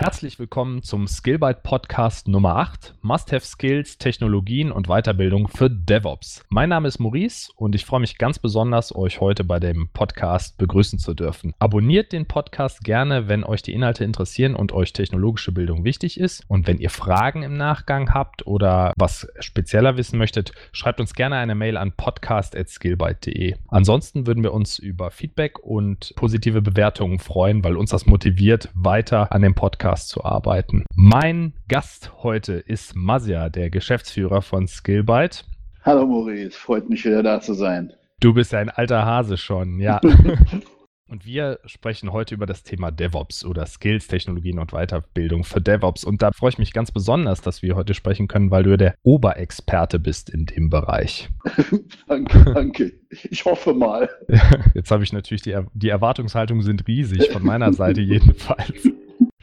Herzlich willkommen zum Skillbyte Podcast Nummer 8, Must-Have Skills, Technologien und Weiterbildung für DevOps. Mein Name ist Maurice und ich freue mich ganz besonders, euch heute bei dem Podcast begrüßen zu dürfen. Abonniert den Podcast gerne, wenn euch die Inhalte interessieren und euch technologische Bildung wichtig ist. Und wenn ihr Fragen im Nachgang habt oder was spezieller wissen möchtet, schreibt uns gerne eine Mail an podcast.skillbyte.de. Ansonsten würden wir uns über Feedback und positive Bewertungen freuen, weil uns das motiviert, weiter an dem Podcast Podcast zu arbeiten. Mein Gast heute ist Masja, der Geschäftsführer von Skillbyte. Hallo Maurice, freut mich wieder da zu sein. Du bist ein alter Hase schon, ja. Und wir sprechen heute über das Thema DevOps oder Skills, Technologien und Weiterbildung für DevOps. Und da freue ich mich ganz besonders, dass wir heute sprechen können, weil du der Oberexperte bist in dem Bereich. danke, danke. Ich hoffe mal. Jetzt habe ich natürlich die, die Erwartungshaltungen sind riesig, von meiner Seite jedenfalls.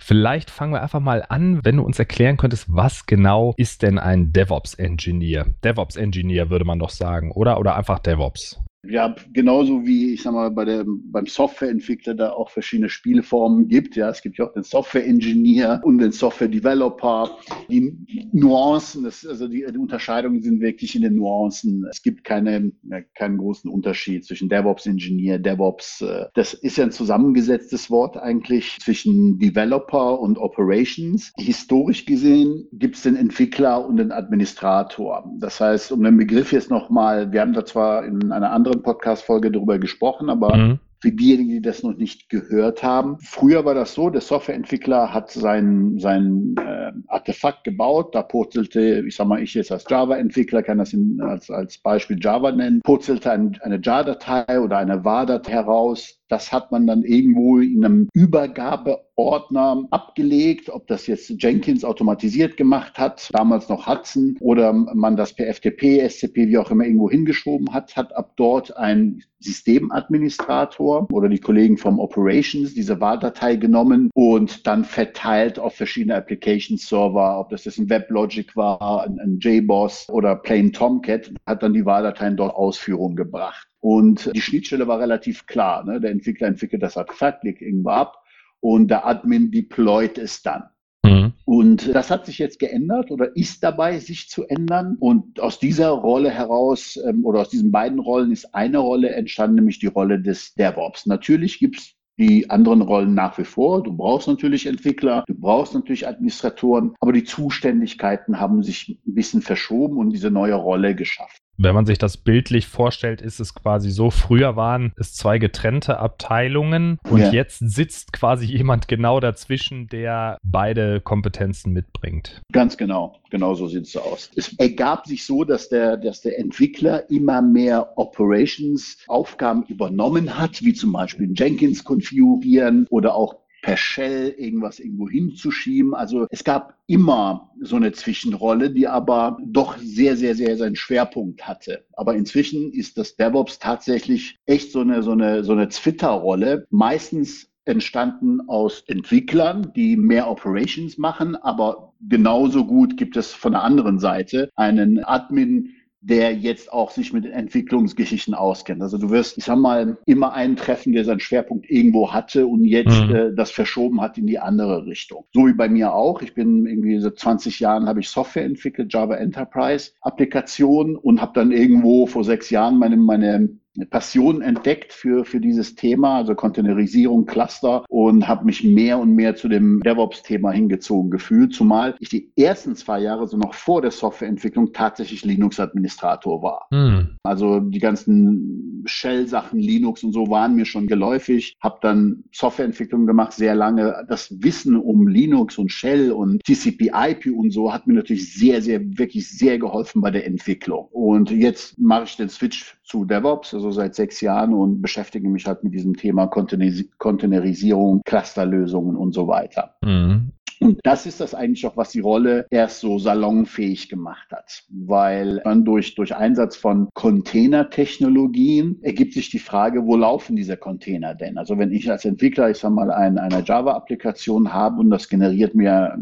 Vielleicht fangen wir einfach mal an, wenn du uns erklären könntest, was genau ist denn ein DevOps-Engineer? DevOps-Engineer würde man doch sagen, oder? Oder einfach DevOps? Ja, genauso wie, ich sag mal, bei der, beim Softwareentwickler da auch verschiedene Spielformen gibt. Ja, es gibt ja auch den Software-Engineer und den Software-Developer. Die Nuancen, das, also die, die, Unterscheidungen sind wirklich in den Nuancen. Es gibt keine, keinen großen Unterschied zwischen DevOps-Engineer, DevOps. Äh, das ist ja ein zusammengesetztes Wort eigentlich zwischen Developer und Operations. Historisch gesehen gibt es den Entwickler und den Administrator. Das heißt, um den Begriff jetzt nochmal, wir haben da zwar in einer anderen anderen Podcast-Folge darüber gesprochen, aber mhm. für diejenigen, die das noch nicht gehört haben, früher war das so, der Softwareentwickler hat sein, sein äh, Artefakt gebaut, da purzelte, ich sag mal, ich jetzt als Java-Entwickler kann das in, als, als Beispiel Java nennen, purzelte ein, eine JAR-Datei oder eine WAR-Datei heraus, das hat man dann irgendwo in einem Übergabeordner abgelegt, ob das jetzt Jenkins automatisiert gemacht hat, damals noch Hudson, oder man das per FTP, SCP, wie auch immer irgendwo hingeschoben hat, hat ab dort ein Systemadministrator oder die Kollegen vom Operations diese WAR-Datei genommen und dann verteilt auf verschiedene Application-Server, ob das jetzt ein WebLogic war, ein, JBoss oder Plain Tomcat, hat dann die WAR-Dateien dort Ausführung gebracht. Und die Schnittstelle war relativ klar. Ne? Der Entwickler entwickelt das Artefakt, legt irgendwo ab und der Admin deployt es dann. Mhm. Und das hat sich jetzt geändert oder ist dabei, sich zu ändern. Und aus dieser Rolle heraus ähm, oder aus diesen beiden Rollen ist eine Rolle entstanden, nämlich die Rolle des DevOps. Natürlich gibt es die anderen Rollen nach wie vor. Du brauchst natürlich Entwickler, du brauchst natürlich Administratoren, aber die Zuständigkeiten haben sich ein bisschen verschoben und diese neue Rolle geschaffen. Wenn man sich das bildlich vorstellt, ist es quasi so, früher waren es zwei getrennte Abteilungen und ja. jetzt sitzt quasi jemand genau dazwischen, der beide Kompetenzen mitbringt. Ganz genau, genau so sieht es aus. Es ergab sich so, dass der, dass der Entwickler immer mehr Operations-Aufgaben übernommen hat, wie zum Beispiel Jenkins konfigurieren oder auch per Shell irgendwas irgendwo hinzuschieben. Also es gab immer so eine Zwischenrolle, die aber doch sehr, sehr, sehr seinen Schwerpunkt hatte. Aber inzwischen ist das DevOps tatsächlich echt so eine, so eine, so eine Twitter-Rolle. Meistens entstanden aus Entwicklern, die mehr Operations machen, aber genauso gut gibt es von der anderen Seite einen Admin, der jetzt auch sich mit Entwicklungsgeschichten auskennt. Also du wirst, ich sag mal, immer einen treffen, der seinen Schwerpunkt irgendwo hatte und jetzt mhm. äh, das verschoben hat in die andere Richtung. So wie bei mir auch. Ich bin irgendwie seit 20 Jahren habe ich Software entwickelt, Java Enterprise Applikation und habe dann irgendwo vor sechs Jahren meine, meine eine Passion entdeckt für, für dieses Thema, also Containerisierung, Cluster und habe mich mehr und mehr zu dem DevOps-Thema hingezogen gefühlt, zumal ich die ersten zwei Jahre, so noch vor der Softwareentwicklung, tatsächlich Linux-Administrator war. Hm. Also die ganzen Shell-Sachen, Linux und so waren mir schon geläufig, habe dann Softwareentwicklung gemacht, sehr lange. Das Wissen um Linux und Shell und TCP-IP und so hat mir natürlich sehr, sehr, wirklich sehr geholfen bei der Entwicklung. Und jetzt mache ich den Switch zu DevOps, also seit sechs Jahren und beschäftige mich halt mit diesem Thema Containerisierung, Clusterlösungen und so weiter. Mhm. Und das ist das eigentlich auch, was die Rolle erst so salonfähig gemacht hat, weil dann durch, durch Einsatz von Containertechnologien ergibt sich die Frage, wo laufen diese Container denn? Also wenn ich als Entwickler, ich sag mal, ein, eine Java-Applikation habe und das generiert mir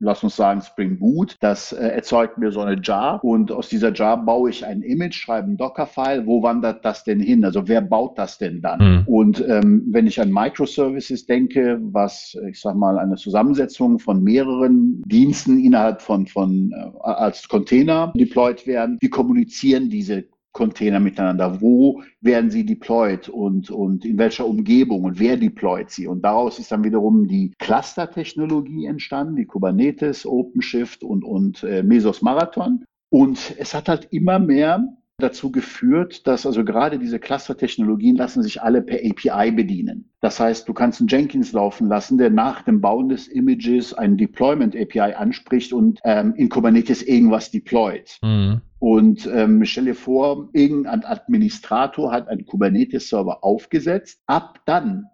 lass uns sagen Spring Boot, das äh, erzeugt mir so eine Jar und aus dieser Jar baue ich ein Image, schreibe ein Docker-File. Wo wandert das denn hin? Also wer baut das denn dann? Mhm. Und ähm, wenn ich an Microservices denke, was ich sag mal eine Zusammensetzung von mehreren Diensten innerhalb von von äh, als Container deployed werden, wie kommunizieren diese Container miteinander? Wo werden sie deployed und, und in welcher Umgebung und wer deployt sie? Und daraus ist dann wiederum die Cluster-Technologie entstanden, die Kubernetes, OpenShift und, und äh, Mesos Marathon. Und es hat halt immer mehr dazu geführt, dass also gerade diese Cluster-Technologien lassen sich alle per API bedienen. Das heißt, du kannst einen Jenkins laufen lassen, der nach dem Bauen des Images ein Deployment API anspricht und ähm, in Kubernetes irgendwas deployt. Mhm. Und ähm, stell dir vor, irgendein Administrator hat einen Kubernetes-Server aufgesetzt. Ab dann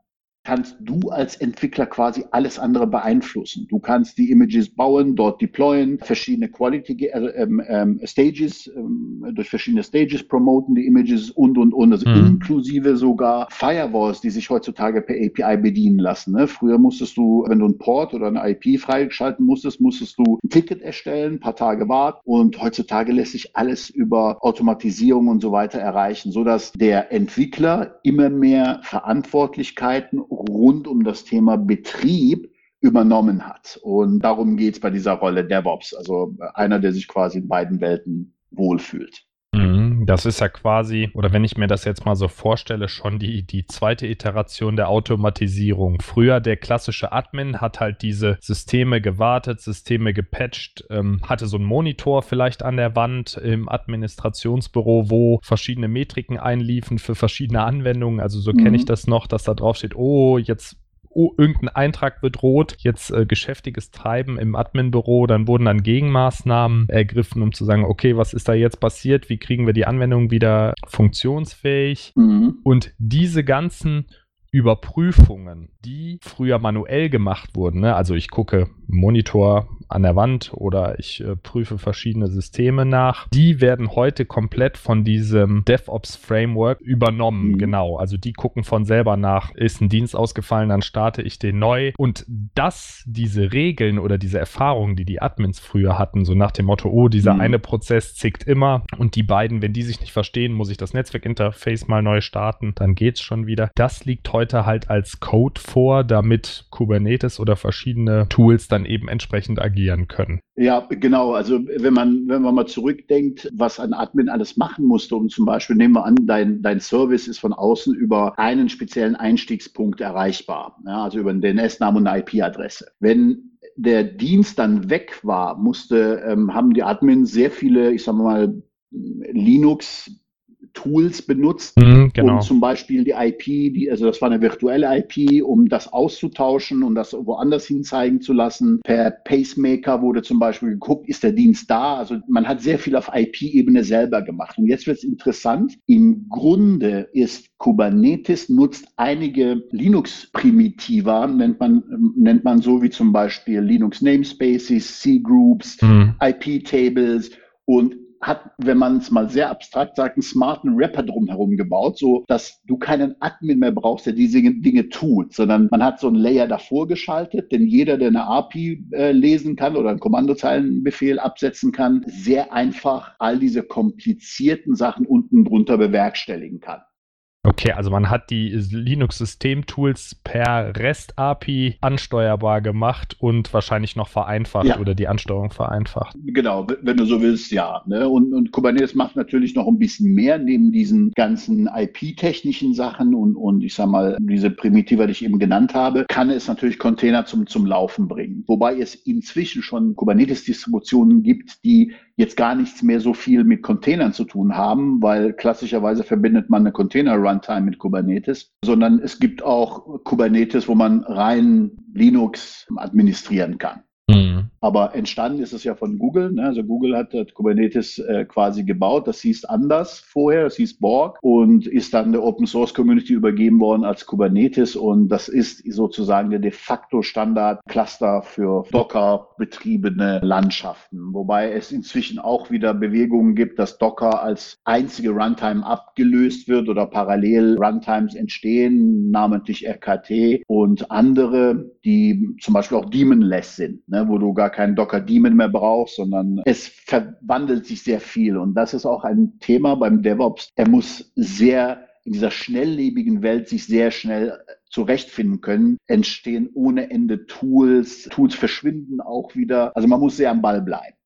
kannst du als Entwickler quasi alles andere beeinflussen. Du kannst die Images bauen, dort deployen, verschiedene Quality äh, ähm, ähm, Stages, ähm, durch verschiedene Stages promoten die Images und und und, also mhm. inklusive sogar Firewalls, die sich heutzutage per API bedienen lassen. Ne? Früher musstest du, wenn du einen Port oder eine IP freigeschalten musstest, musstest du ein Ticket erstellen, ein paar Tage warten und heutzutage lässt sich alles über Automatisierung und so weiter erreichen, so dass der Entwickler immer mehr Verantwortlichkeiten rund um das Thema Betrieb übernommen hat. Und darum geht es bei dieser Rolle DevOps, also einer, der sich quasi in beiden Welten wohlfühlt. Mhm, das ist ja quasi, oder wenn ich mir das jetzt mal so vorstelle, schon die, die zweite Iteration der Automatisierung. Früher der klassische Admin hat halt diese Systeme gewartet, Systeme gepatcht, ähm, hatte so einen Monitor vielleicht an der Wand im Administrationsbüro, wo verschiedene Metriken einliefen für verschiedene Anwendungen. Also so mhm. kenne ich das noch, dass da drauf steht, oh, jetzt oh, irgendein Eintrag rot, jetzt äh, geschäftiges Treiben im Admin-Büro, dann wurden dann Gegenmaßnahmen ergriffen, um zu sagen, okay, was ist da jetzt passiert, wie kriegen wir die Anwendung wieder funktionsfähig? Mhm. Und diese ganzen Überprüfungen, die früher manuell gemacht wurden, ne? also ich gucke Monitor an der Wand oder ich äh, prüfe verschiedene Systeme nach. Die werden heute komplett von diesem DevOps Framework übernommen. Mhm. Genau. Also die gucken von selber nach, ist ein Dienst ausgefallen, dann starte ich den neu. Und dass diese Regeln oder diese Erfahrungen, die die Admins früher hatten, so nach dem Motto, oh, dieser mhm. eine Prozess zickt immer und die beiden, wenn die sich nicht verstehen, muss ich das Netzwerkinterface mal neu starten, dann geht's schon wieder. Das liegt heute halt als Code vor, damit Kubernetes oder verschiedene Tools dann eben entsprechend agieren können. Ja, genau. Also wenn man, wenn man mal zurückdenkt, was ein Admin alles machen musste, um zum Beispiel, nehmen wir an, dein, dein Service ist von außen über einen speziellen Einstiegspunkt erreichbar, ja, also über einen DNS-Namen und eine IP-Adresse. Wenn der Dienst dann weg war, musste, ähm, haben die Admins sehr viele, ich sage mal, Linux Tools benutzt, mhm, genau. um zum Beispiel die IP, die, also das war eine virtuelle IP, um das auszutauschen und das woanders hin zeigen zu lassen. Per Pacemaker wurde zum Beispiel geguckt, ist der Dienst da? Also man hat sehr viel auf IP-Ebene selber gemacht. Und jetzt wird es interessant. Im Grunde ist Kubernetes nutzt einige Linux-Primitiva, nennt man, nennt man so wie zum Beispiel Linux Namespaces, C-Groups, mhm. IP-Tables und hat, wenn man es mal sehr abstrakt sagt, einen smarten Rapper drumherum gebaut, so dass du keinen Admin mehr brauchst, der diese Dinge tut, sondern man hat so einen Layer davor geschaltet, denn jeder, der eine API äh, lesen kann oder einen Kommandozeilenbefehl absetzen kann, sehr einfach all diese komplizierten Sachen unten drunter bewerkstelligen kann. Okay, also man hat die Linux-System-Tools per REST-API ansteuerbar gemacht und wahrscheinlich noch vereinfacht ja. oder die Ansteuerung vereinfacht. Genau, wenn du so willst, ja. Ne? Und, und, Kubernetes macht natürlich noch ein bisschen mehr neben diesen ganzen IP-technischen Sachen und, und ich sag mal, diese Primitive, die ich eben genannt habe, kann es natürlich Container zum, zum Laufen bringen. Wobei es inzwischen schon Kubernetes-Distributionen gibt, die jetzt gar nichts mehr so viel mit Containern zu tun haben, weil klassischerweise verbindet man eine Container-Runtime mit Kubernetes, sondern es gibt auch Kubernetes, wo man rein Linux administrieren kann. Mhm. Aber entstanden ist es ja von Google. Ne? Also Google hat, hat Kubernetes äh, quasi gebaut. Das hieß anders vorher, das hieß Borg und ist dann der Open Source Community übergeben worden als Kubernetes. Und das ist sozusagen der de facto Standard Cluster für Docker betriebene Landschaften. Wobei es inzwischen auch wieder Bewegungen gibt, dass Docker als einzige Runtime abgelöst wird oder parallel Runtimes entstehen, namentlich RKT und andere, die zum Beispiel auch daemonless sind, ne? wo du gar keinen Docker Daemon mehr brauchst, sondern es verwandelt sich sehr viel. Und das ist auch ein Thema beim DevOps. Er muss sehr in dieser schnelllebigen Welt sich sehr schnell zurechtfinden können, entstehen ohne Ende Tools, Tools verschwinden auch wieder. Also man muss sehr am Ball bleiben.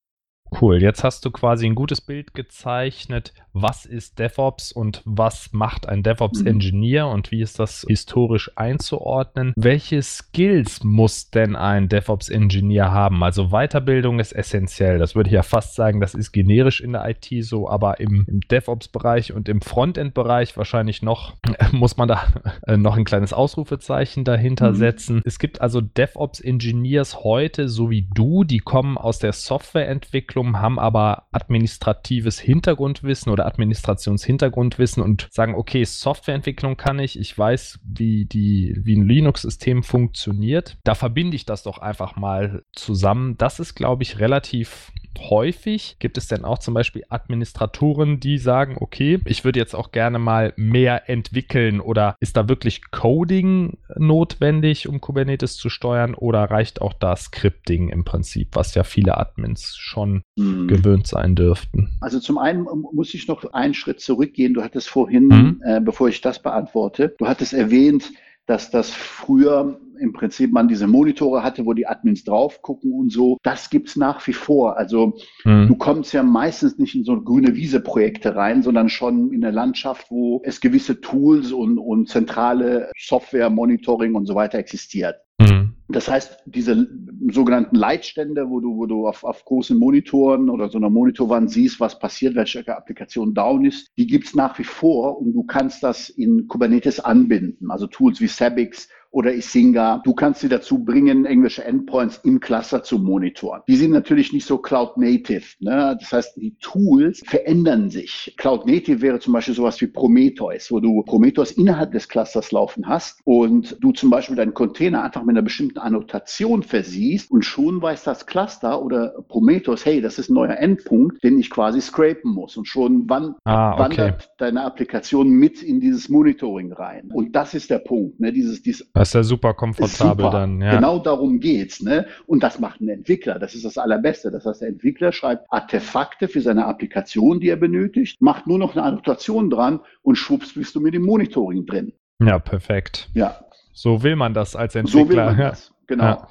Cool, jetzt hast du quasi ein gutes Bild gezeichnet. Was ist DevOps und was macht ein DevOps-Engineer mhm. und wie ist das historisch einzuordnen? Welche Skills muss denn ein DevOps-Engineer haben? Also Weiterbildung ist essentiell. Das würde ich ja fast sagen, das ist generisch in der IT so, aber im, im DevOps-Bereich und im Frontend-Bereich wahrscheinlich noch, muss man da äh, noch ein kleines Ausrufezeichen dahinter mhm. setzen. Es gibt also DevOps-Engineers heute, so wie du, die kommen aus der Softwareentwicklung Entwicklung, haben aber administratives Hintergrundwissen oder Administrationshintergrundwissen und sagen, okay, Softwareentwicklung kann ich, ich weiß, wie, die, wie ein Linux-System funktioniert. Da verbinde ich das doch einfach mal zusammen. Das ist, glaube ich, relativ häufig? Gibt es denn auch zum Beispiel Administratoren, die sagen, okay, ich würde jetzt auch gerne mal mehr entwickeln oder ist da wirklich Coding notwendig, um Kubernetes zu steuern oder reicht auch da Scripting im Prinzip, was ja viele Admins schon mhm. gewöhnt sein dürften? Also zum einen muss ich noch einen Schritt zurückgehen. Du hattest vorhin, mhm. äh, bevor ich das beantworte, du hattest erwähnt, dass das früher im Prinzip man diese Monitore hatte, wo die Admins drauf gucken und so. Das gibt's nach wie vor. Also mhm. du kommst ja meistens nicht in so grüne Wiese-Projekte rein, sondern schon in eine Landschaft, wo es gewisse Tools und, und zentrale Software, Monitoring und so weiter existiert. Mhm. Das heißt, diese sogenannten Leitstände, wo du, wo du auf, auf großen Monitoren oder so einer Monitorwand siehst, was passiert, welche Applikation down ist, die gibt's nach wie vor und du kannst das in Kubernetes anbinden. Also Tools wie Sabix oder Isinga. Du kannst sie dazu bringen, englische Endpoints im Cluster zu monitoren. Die sind natürlich nicht so Cloud-Native. Ne? Das heißt, die Tools verändern sich. Cloud-Native wäre zum Beispiel sowas wie Prometheus, wo du Prometheus innerhalb des Clusters laufen hast und du zum Beispiel deinen Container einfach mit einer bestimmten Annotation versiehst und schon weiß das Cluster oder Prometheus, hey, das ist ein neuer Endpunkt, den ich quasi scrapen muss. Und schon wann ah, okay. wandert deine Applikation mit in dieses Monitoring rein. Und das ist der Punkt. Ne? Dieses, dieses ist ja super komfortabel super. dann. Ja. Genau darum geht's. Ne? Und das macht ein Entwickler. Das ist das Allerbeste. Das heißt, der Entwickler schreibt Artefakte für seine Applikation, die er benötigt, macht nur noch eine Annotation dran und schwupps bist du mit dem Monitoring drin. Ja, perfekt. Ja. So will man das als Entwickler. So will man das. Genau. Ja.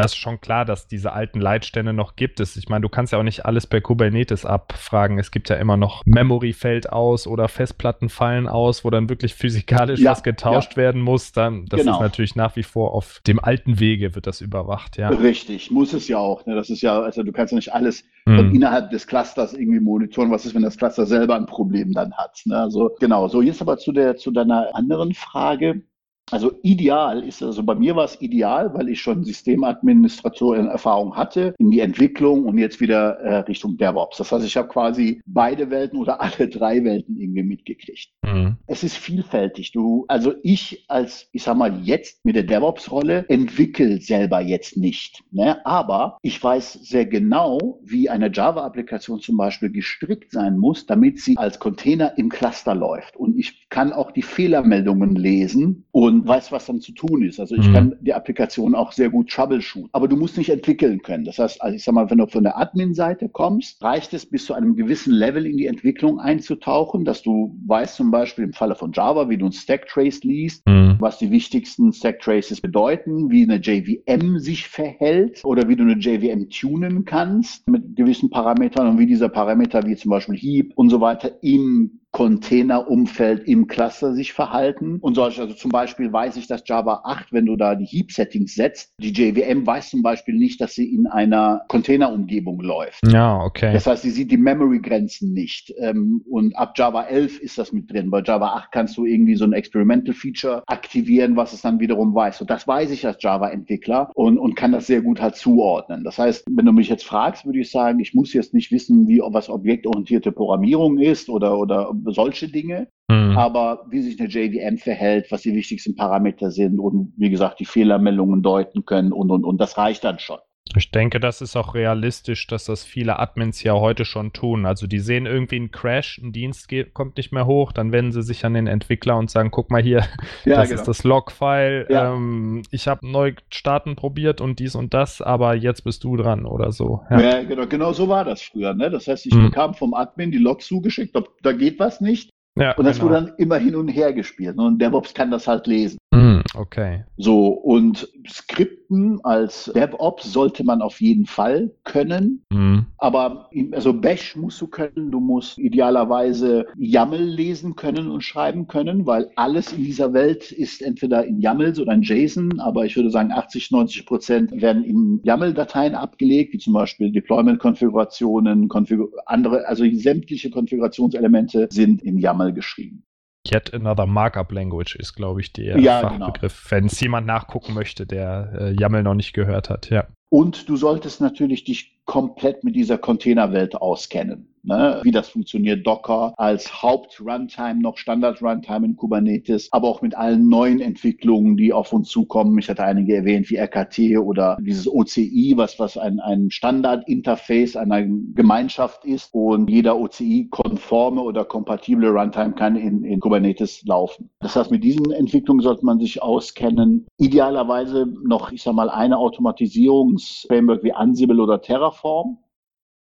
Ja, ist schon klar, dass diese alten Leitstände noch gibt es. Ich meine, du kannst ja auch nicht alles per Kubernetes abfragen. Es gibt ja immer noch Memory fällt aus oder Festplatten fallen aus, wo dann wirklich physikalisch ja, was getauscht ja. werden muss. Dann, das genau. ist natürlich nach wie vor auf dem alten Wege wird das überwacht, ja. Richtig, muss es ja auch. Ne? Das ist ja, also du kannst ja nicht alles hm. innerhalb des Clusters irgendwie monitoren. Was ist, wenn das Cluster selber ein Problem dann hat? Ne? Also genau. So, jetzt aber zu der, zu deiner anderen Frage. Also ideal ist, also bei mir war es ideal, weil ich schon Systemadministratoren-Erfahrung hatte in die Entwicklung und jetzt wieder äh, Richtung DevOps. Das heißt, ich habe quasi beide Welten oder alle drei Welten irgendwie mitgekriegt. Mhm. Es ist vielfältig. Du, also ich als, ich sag mal, jetzt mit der DevOps-Rolle entwickle selber jetzt nicht. Ne? Aber ich weiß sehr genau, wie eine Java-Applikation zum Beispiel gestrickt sein muss, damit sie als Container im Cluster läuft. Und ich kann auch die Fehlermeldungen lesen und weiß, was dann zu tun ist. Also ich mhm. kann die Applikation auch sehr gut troubleshooten. Aber du musst nicht entwickeln können. Das heißt, also ich sag mal, wenn du von der Admin-Seite kommst, reicht es bis zu einem gewissen Level in die Entwicklung einzutauchen, dass du weißt zum Beispiel im Falle von Java, wie du ein Stack-Trace liest, mhm. was die wichtigsten Stack-Traces bedeuten, wie eine JVM sich verhält oder wie du eine JVM tunen kannst mit gewissen Parametern und wie dieser Parameter wie zum Beispiel Heap und so weiter im Containerumfeld im Cluster sich verhalten und solche. Also zum Beispiel weiß ich, dass Java 8, wenn du da die Heap-Settings setzt, die JVM weiß zum Beispiel nicht, dass sie in einer Containerumgebung läuft. Ja, okay. Das heißt, sie sieht die Memory-Grenzen nicht. Ähm, und ab Java 11 ist das mit drin. Bei Java 8 kannst du irgendwie so ein Experimental-Feature aktivieren, was es dann wiederum weiß. Und das weiß ich als Java-Entwickler und, und kann das sehr gut halt zuordnen. Das heißt, wenn du mich jetzt fragst, würde ich sagen, ich muss jetzt nicht wissen, wie was objektorientierte Programmierung ist oder, oder solche Dinge. Mhm. Aber wie sich eine JVM verhält, was die wichtigsten Parameter sind und wie gesagt, die Fehlermeldungen deuten können und, und, und das reicht dann schon. Ich denke, das ist auch realistisch, dass das viele Admins ja heute schon tun. Also die sehen irgendwie einen Crash, ein Dienst geht, kommt nicht mehr hoch, dann wenden sie sich an den Entwickler und sagen, guck mal hier, ja, das genau. ist das Log-File. Ja. Ähm, ich habe neu starten probiert und dies und das, aber jetzt bist du dran oder so. Ja, ja genau, genau so war das früher. Ne? Das heißt, ich hm. bekam vom Admin die Logs zugeschickt, da geht was nicht. Ja, und das genau. wurde dann immer hin und her gespielt. Ne? Und DevOps kann das halt lesen. Mm, okay. So, und Skripten als DevOps sollte man auf jeden Fall können. Mm. Aber also Bash musst du können, du musst idealerweise YAML lesen können und schreiben können, weil alles in dieser Welt ist entweder in YAMLs oder in JSON, aber ich würde sagen 80, 90 Prozent werden in YAML-Dateien abgelegt, wie zum Beispiel Deployment-Konfigurationen, Konfigur andere, also sämtliche Konfigurationselemente sind in YAML geschrieben. Yet Another Markup Language ist, glaube ich, der ja, genau. Fachbegriff, genau. wenn es jemand nachgucken möchte, der äh, YAML noch nicht gehört hat. Ja. Und du solltest natürlich dich komplett mit dieser Containerwelt auskennen. Ne? Wie das funktioniert, Docker als Haupt-Runtime, noch Standard-Runtime in Kubernetes, aber auch mit allen neuen Entwicklungen, die auf uns zukommen. Ich hatte einige erwähnt, wie RKT oder dieses OCI, was, was ein, ein Standard-Interface einer Gemeinschaft ist. Und jeder OCI-konforme oder kompatible Runtime kann in, in Kubernetes laufen. Das heißt, mit diesen Entwicklungen sollte man sich auskennen. Idealerweise noch, ich sag mal, eine Automatisierungsframework wie Ansible oder Terraform Form.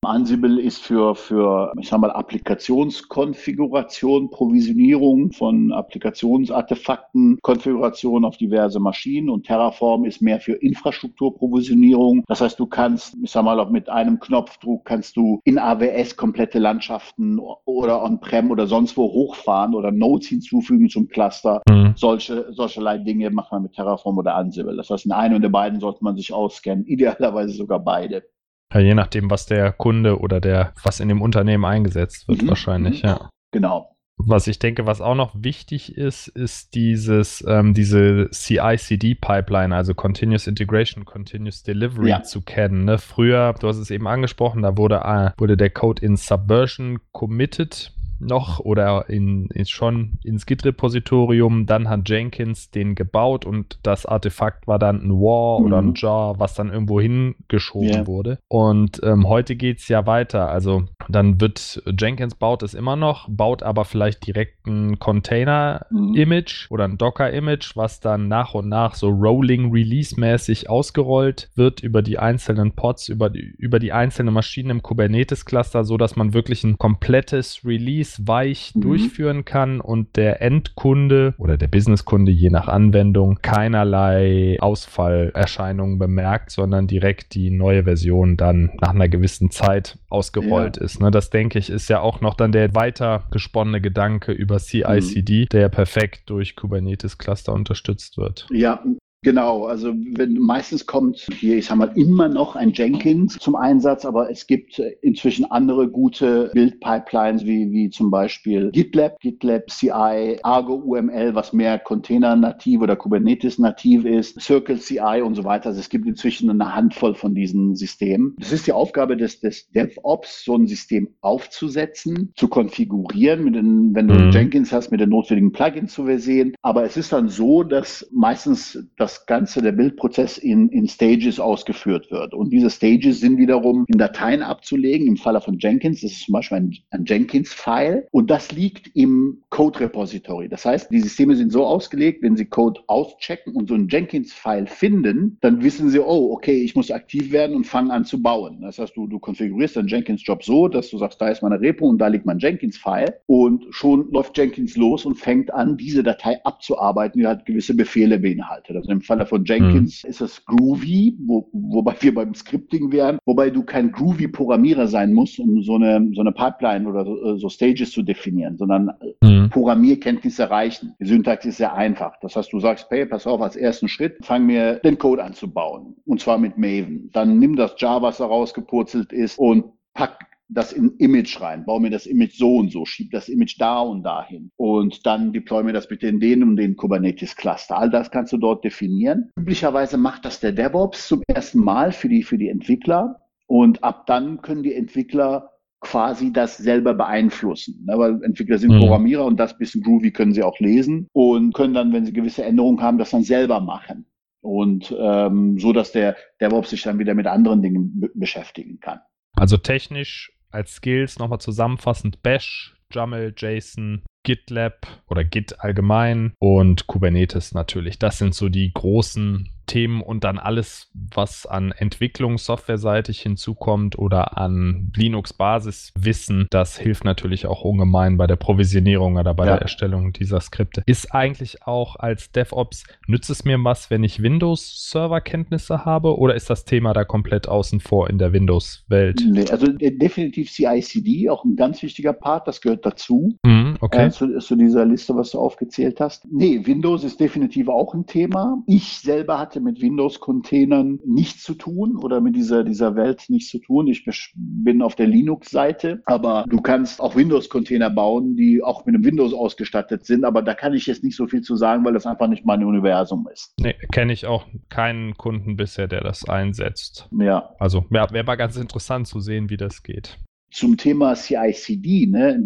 Ansible ist für, für, ich sag mal, Applikationskonfiguration, Provisionierung von Applikationsartefakten, Konfiguration auf diverse Maschinen und Terraform ist mehr für Infrastrukturprovisionierung. Das heißt, du kannst, ich sag mal, auch mit einem Knopfdruck kannst du in AWS komplette Landschaften oder on-prem oder sonst wo hochfahren oder Nodes hinzufügen zum Cluster. Mhm. Solche, solcherlei Dinge macht man mit Terraform oder Ansible. Das heißt, in einem der beiden sollte man sich auskennen, idealerweise sogar beide. Ja, je nachdem, was der Kunde oder der, was in dem Unternehmen eingesetzt wird, mhm. wahrscheinlich, mhm. ja. Genau. Was ich denke, was auch noch wichtig ist, ist dieses, ähm, diese CI-CD-Pipeline, also Continuous Integration, Continuous Delivery ja. zu kennen. Ne? Früher, du hast es eben angesprochen, da wurde, äh, wurde der Code in Subversion committed noch oder in, in schon ins Git-Repositorium. Dann hat Jenkins den gebaut und das Artefakt war dann ein War mhm. oder ein Jar, was dann irgendwo hingeschoben yeah. wurde. Und ähm, heute geht es ja weiter. Also dann wird Jenkins baut es immer noch, baut aber vielleicht direkt ein Container-Image mhm. oder ein Docker-Image, was dann nach und nach so Rolling Release-mäßig ausgerollt wird über die einzelnen Pods, über die, über die einzelnen Maschinen im Kubernetes-Cluster, sodass man wirklich ein komplettes Release weich mhm. durchführen kann und der Endkunde oder der Businesskunde je nach Anwendung keinerlei Ausfallerscheinungen bemerkt, sondern direkt die neue Version dann nach einer gewissen Zeit ausgerollt ja. ist. Ne, das denke ich ist ja auch noch dann der weiter gesponnene Gedanke über CI/CD, mhm. der perfekt durch Kubernetes Cluster unterstützt wird. Ja, Genau, also wenn, meistens kommt hier, ich sag mal, immer noch ein Jenkins zum Einsatz, aber es gibt inzwischen andere gute Build-Pipelines, wie, wie zum Beispiel GitLab, GitLab CI, Argo UML, was mehr Container-nativ oder Kubernetes-nativ ist, Circle CI und so weiter. Also es gibt inzwischen eine Handvoll von diesen Systemen. Das ist die Aufgabe des, des DevOps, so ein System aufzusetzen, zu konfigurieren, mit den, wenn du mhm. Jenkins hast, mit den notwendigen Plugins zu versehen. Aber es ist dann so, dass meistens das das Ganze, der Bildprozess in, in Stages ausgeführt wird. Und diese Stages sind wiederum in Dateien abzulegen. Im Falle von Jenkins, das ist zum Beispiel ein, ein Jenkins-File. Und das liegt im Code-Repository. Das heißt, die Systeme sind so ausgelegt, wenn sie Code auschecken und so ein Jenkins-File finden, dann wissen sie, oh, okay, ich muss aktiv werden und fangen an zu bauen. Das heißt, du, du konfigurierst deinen Jenkins-Job so, dass du sagst, da ist meine Repo und da liegt mein Jenkins-File. Und schon läuft Jenkins los und fängt an, diese Datei abzuarbeiten, die halt gewisse Befehle beinhaltet. Also im Falle von Jenkins mhm. ist es Groovy, wo, wobei wir beim Scripting wären, wobei du kein Groovy-Programmierer sein musst, um so eine, so eine Pipeline oder so, so Stages zu definieren, sondern mhm. Programmierkenntnisse reichen. Die Syntax ist sehr einfach. Das heißt, du sagst, hey, pass auf, als ersten Schritt fang mir den Code an zu bauen. Und zwar mit Maven. Dann nimm das Java, was da rausgepurzelt ist und pack das in Image rein, baue mir das Image so und so, schieb das Image da und dahin und dann deploy mir das bitte in den und den Kubernetes Cluster. All das kannst du dort definieren. Üblicherweise macht das der DevOps zum ersten Mal für die, für die Entwickler und ab dann können die Entwickler quasi das selber beeinflussen. Ne? Weil Entwickler sind mhm. Programmierer und das bisschen groovy können sie auch lesen und können dann, wenn sie gewisse Änderungen haben, das dann selber machen. Und ähm, so, dass der DevOps sich dann wieder mit anderen Dingen beschäftigen kann. Also technisch als Skills nochmal zusammenfassend. Bash, JAML, JSON, GitLab oder Git allgemein und Kubernetes natürlich. Das sind so die großen Themen und dann alles, was an Entwicklung softwareseitig hinzukommt oder an Linux-Basiswissen, das hilft natürlich auch ungemein bei der Provisionierung oder bei ja. der Erstellung dieser Skripte. Ist eigentlich auch als DevOps, nützt es mir was, wenn ich Windows-Server-Kenntnisse habe oder ist das Thema da komplett außen vor in der Windows-Welt? Nee, also äh, definitiv CI/CD, auch ein ganz wichtiger Part, das gehört dazu. Mhm, okay. Äh, zu, zu dieser Liste, was du aufgezählt hast. Nee, Windows ist definitiv auch ein Thema. Ich selber hatte mit Windows-Containern nichts zu tun oder mit dieser, dieser Welt nichts zu tun. Ich bin auf der Linux-Seite, aber du kannst auch Windows-Container bauen, die auch mit einem Windows ausgestattet sind, aber da kann ich jetzt nicht so viel zu sagen, weil das einfach nicht mein Universum ist. Nee, kenne ich auch keinen Kunden bisher, der das einsetzt. Ja. Also wäre mal ganz interessant zu sehen, wie das geht zum Thema CI/CD. Ne?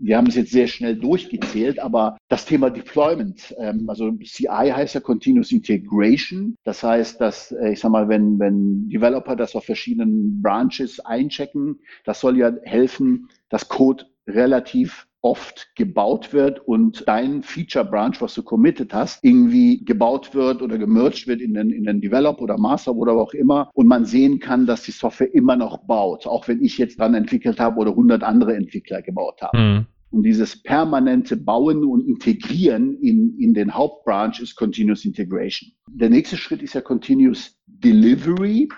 Wir haben es jetzt sehr schnell durchgezählt, aber das Thema Deployment, ähm, also CI heißt ja Continuous Integration. Das heißt, dass äh, ich sag mal, wenn wenn Developer das auf verschiedenen Branches einchecken, das soll ja helfen, dass Code relativ oft gebaut wird und dein Feature Branch, was du committed hast, irgendwie gebaut wird oder gemerged wird in den, in den Develop oder Master oder auch immer und man sehen kann, dass die Software immer noch baut, auch wenn ich jetzt dran entwickelt habe oder 100 andere Entwickler gebaut haben. Mhm. Und dieses permanente Bauen und Integrieren in, in den Hauptbranch ist Continuous Integration. Der nächste Schritt ist ja Continuous Delivery.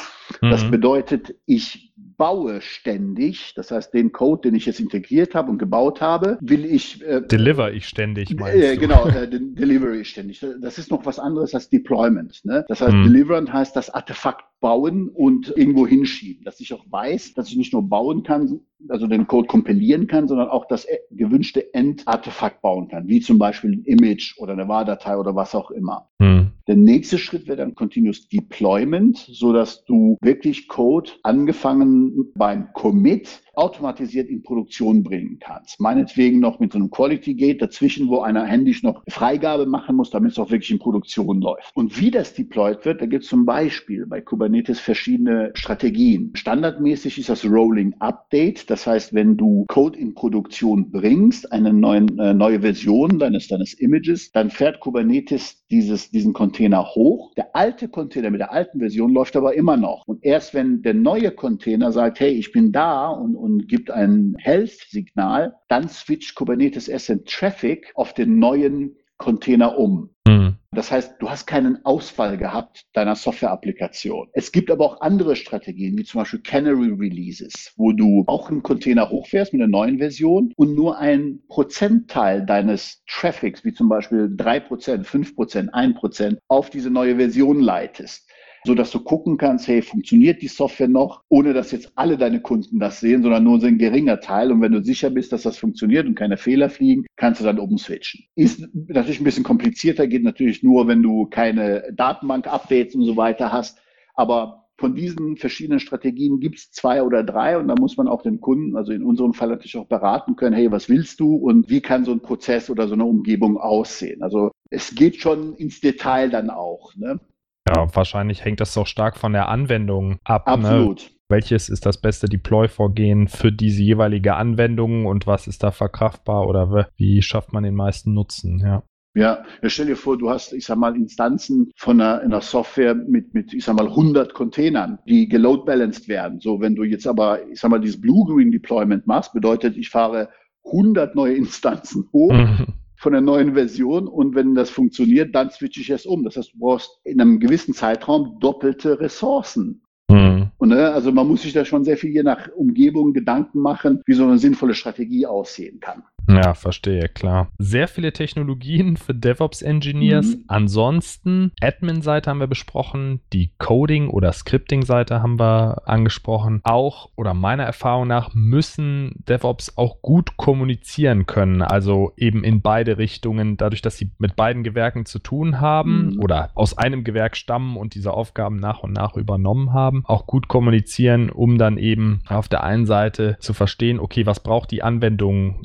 Das mhm. bedeutet, ich baue ständig, das heißt, den Code, den ich jetzt integriert habe und gebaut habe, will ich. Äh, Deliver ich ständig, meinst äh, Genau, äh, Delivery ich ständig. Das ist noch was anderes als Deployment. Ne? Das heißt, mhm. Delivern heißt das Artefakt bauen und irgendwo hinschieben, dass ich auch weiß, dass ich nicht nur bauen kann, also den Code kompilieren kann, sondern auch das äh, gewünschte Endartefakt bauen kann, wie zum Beispiel ein Image oder eine WAR-Datei oder was auch immer. Mhm. Der nächste Schritt wäre dann Continuous Deployment, so dass du wirklich Code angefangen beim Commit automatisiert in Produktion bringen kannst. Meinetwegen noch mit so einem Quality Gate dazwischen, wo einer händisch noch Freigabe machen muss, damit es auch wirklich in Produktion läuft. Und wie das deployed wird, da gibt es zum Beispiel bei Kubernetes verschiedene Strategien. Standardmäßig ist das Rolling Update. Das heißt, wenn du Code in Produktion bringst, eine neue, äh, neue Version deines, deines Images, dann fährt Kubernetes dieses, diesen Container hoch. Der alte Container mit der alten Version läuft aber immer noch. Und erst wenn der neue Container sagt, hey, ich bin da und, und gibt ein Health-Signal, dann switcht Kubernetes Ascent Traffic auf den neuen Container um. Mhm. Das heißt, du hast keinen Ausfall gehabt deiner Software-Applikation. Es gibt aber auch andere Strategien, wie zum Beispiel Canary Releases, wo du auch einen Container hochfährst mit einer neuen Version und nur ein Prozentteil deines Traffics, wie zum Beispiel drei Prozent, fünf Prozent, ein Prozent, auf diese neue Version leitest so dass du gucken kannst, hey, funktioniert die Software noch, ohne dass jetzt alle deine Kunden das sehen, sondern nur so ein geringer Teil. Und wenn du sicher bist, dass das funktioniert und keine Fehler fliegen, kannst du dann umswitchen. Ist natürlich ein bisschen komplizierter, geht natürlich nur, wenn du keine Datenbank-Updates und so weiter hast. Aber von diesen verschiedenen Strategien gibt es zwei oder drei und da muss man auch den Kunden, also in unserem Fall natürlich auch beraten können, hey, was willst du und wie kann so ein Prozess oder so eine Umgebung aussehen? Also es geht schon ins Detail dann auch. Ne? Ja, wahrscheinlich hängt das auch stark von der Anwendung ab. Ne? Absolut. Ne? Welches ist das beste Deploy-Vorgehen für diese jeweilige Anwendung und was ist da verkraftbar oder wie schafft man den meisten Nutzen? Ja. Ja, stell dir vor, du hast, ich sag mal, Instanzen von einer, einer Software mit, mit, ich sag mal, 100 Containern, die geload balanced werden. So, wenn du jetzt aber, ich sag mal, dieses Blue-Green Deployment machst, bedeutet, ich fahre 100 neue Instanzen hoch. Mhm von der neuen Version und wenn das funktioniert, dann switche ich es um. Das heißt, du brauchst in einem gewissen Zeitraum doppelte Ressourcen. Mhm. Und, ne, also man muss sich da schon sehr viel je nach Umgebung Gedanken machen, wie so eine sinnvolle Strategie aussehen kann. Ja, verstehe, klar. Sehr viele Technologien für DevOps-Engineers. Mhm. Ansonsten, Admin-Seite haben wir besprochen, die Coding- oder Scripting-Seite haben wir angesprochen. Auch oder meiner Erfahrung nach müssen DevOps auch gut kommunizieren können. Also eben in beide Richtungen, dadurch, dass sie mit beiden Gewerken zu tun haben mhm. oder aus einem Gewerk stammen und diese Aufgaben nach und nach übernommen haben, auch gut kommunizieren, um dann eben auf der einen Seite zu verstehen, okay, was braucht die Anwendung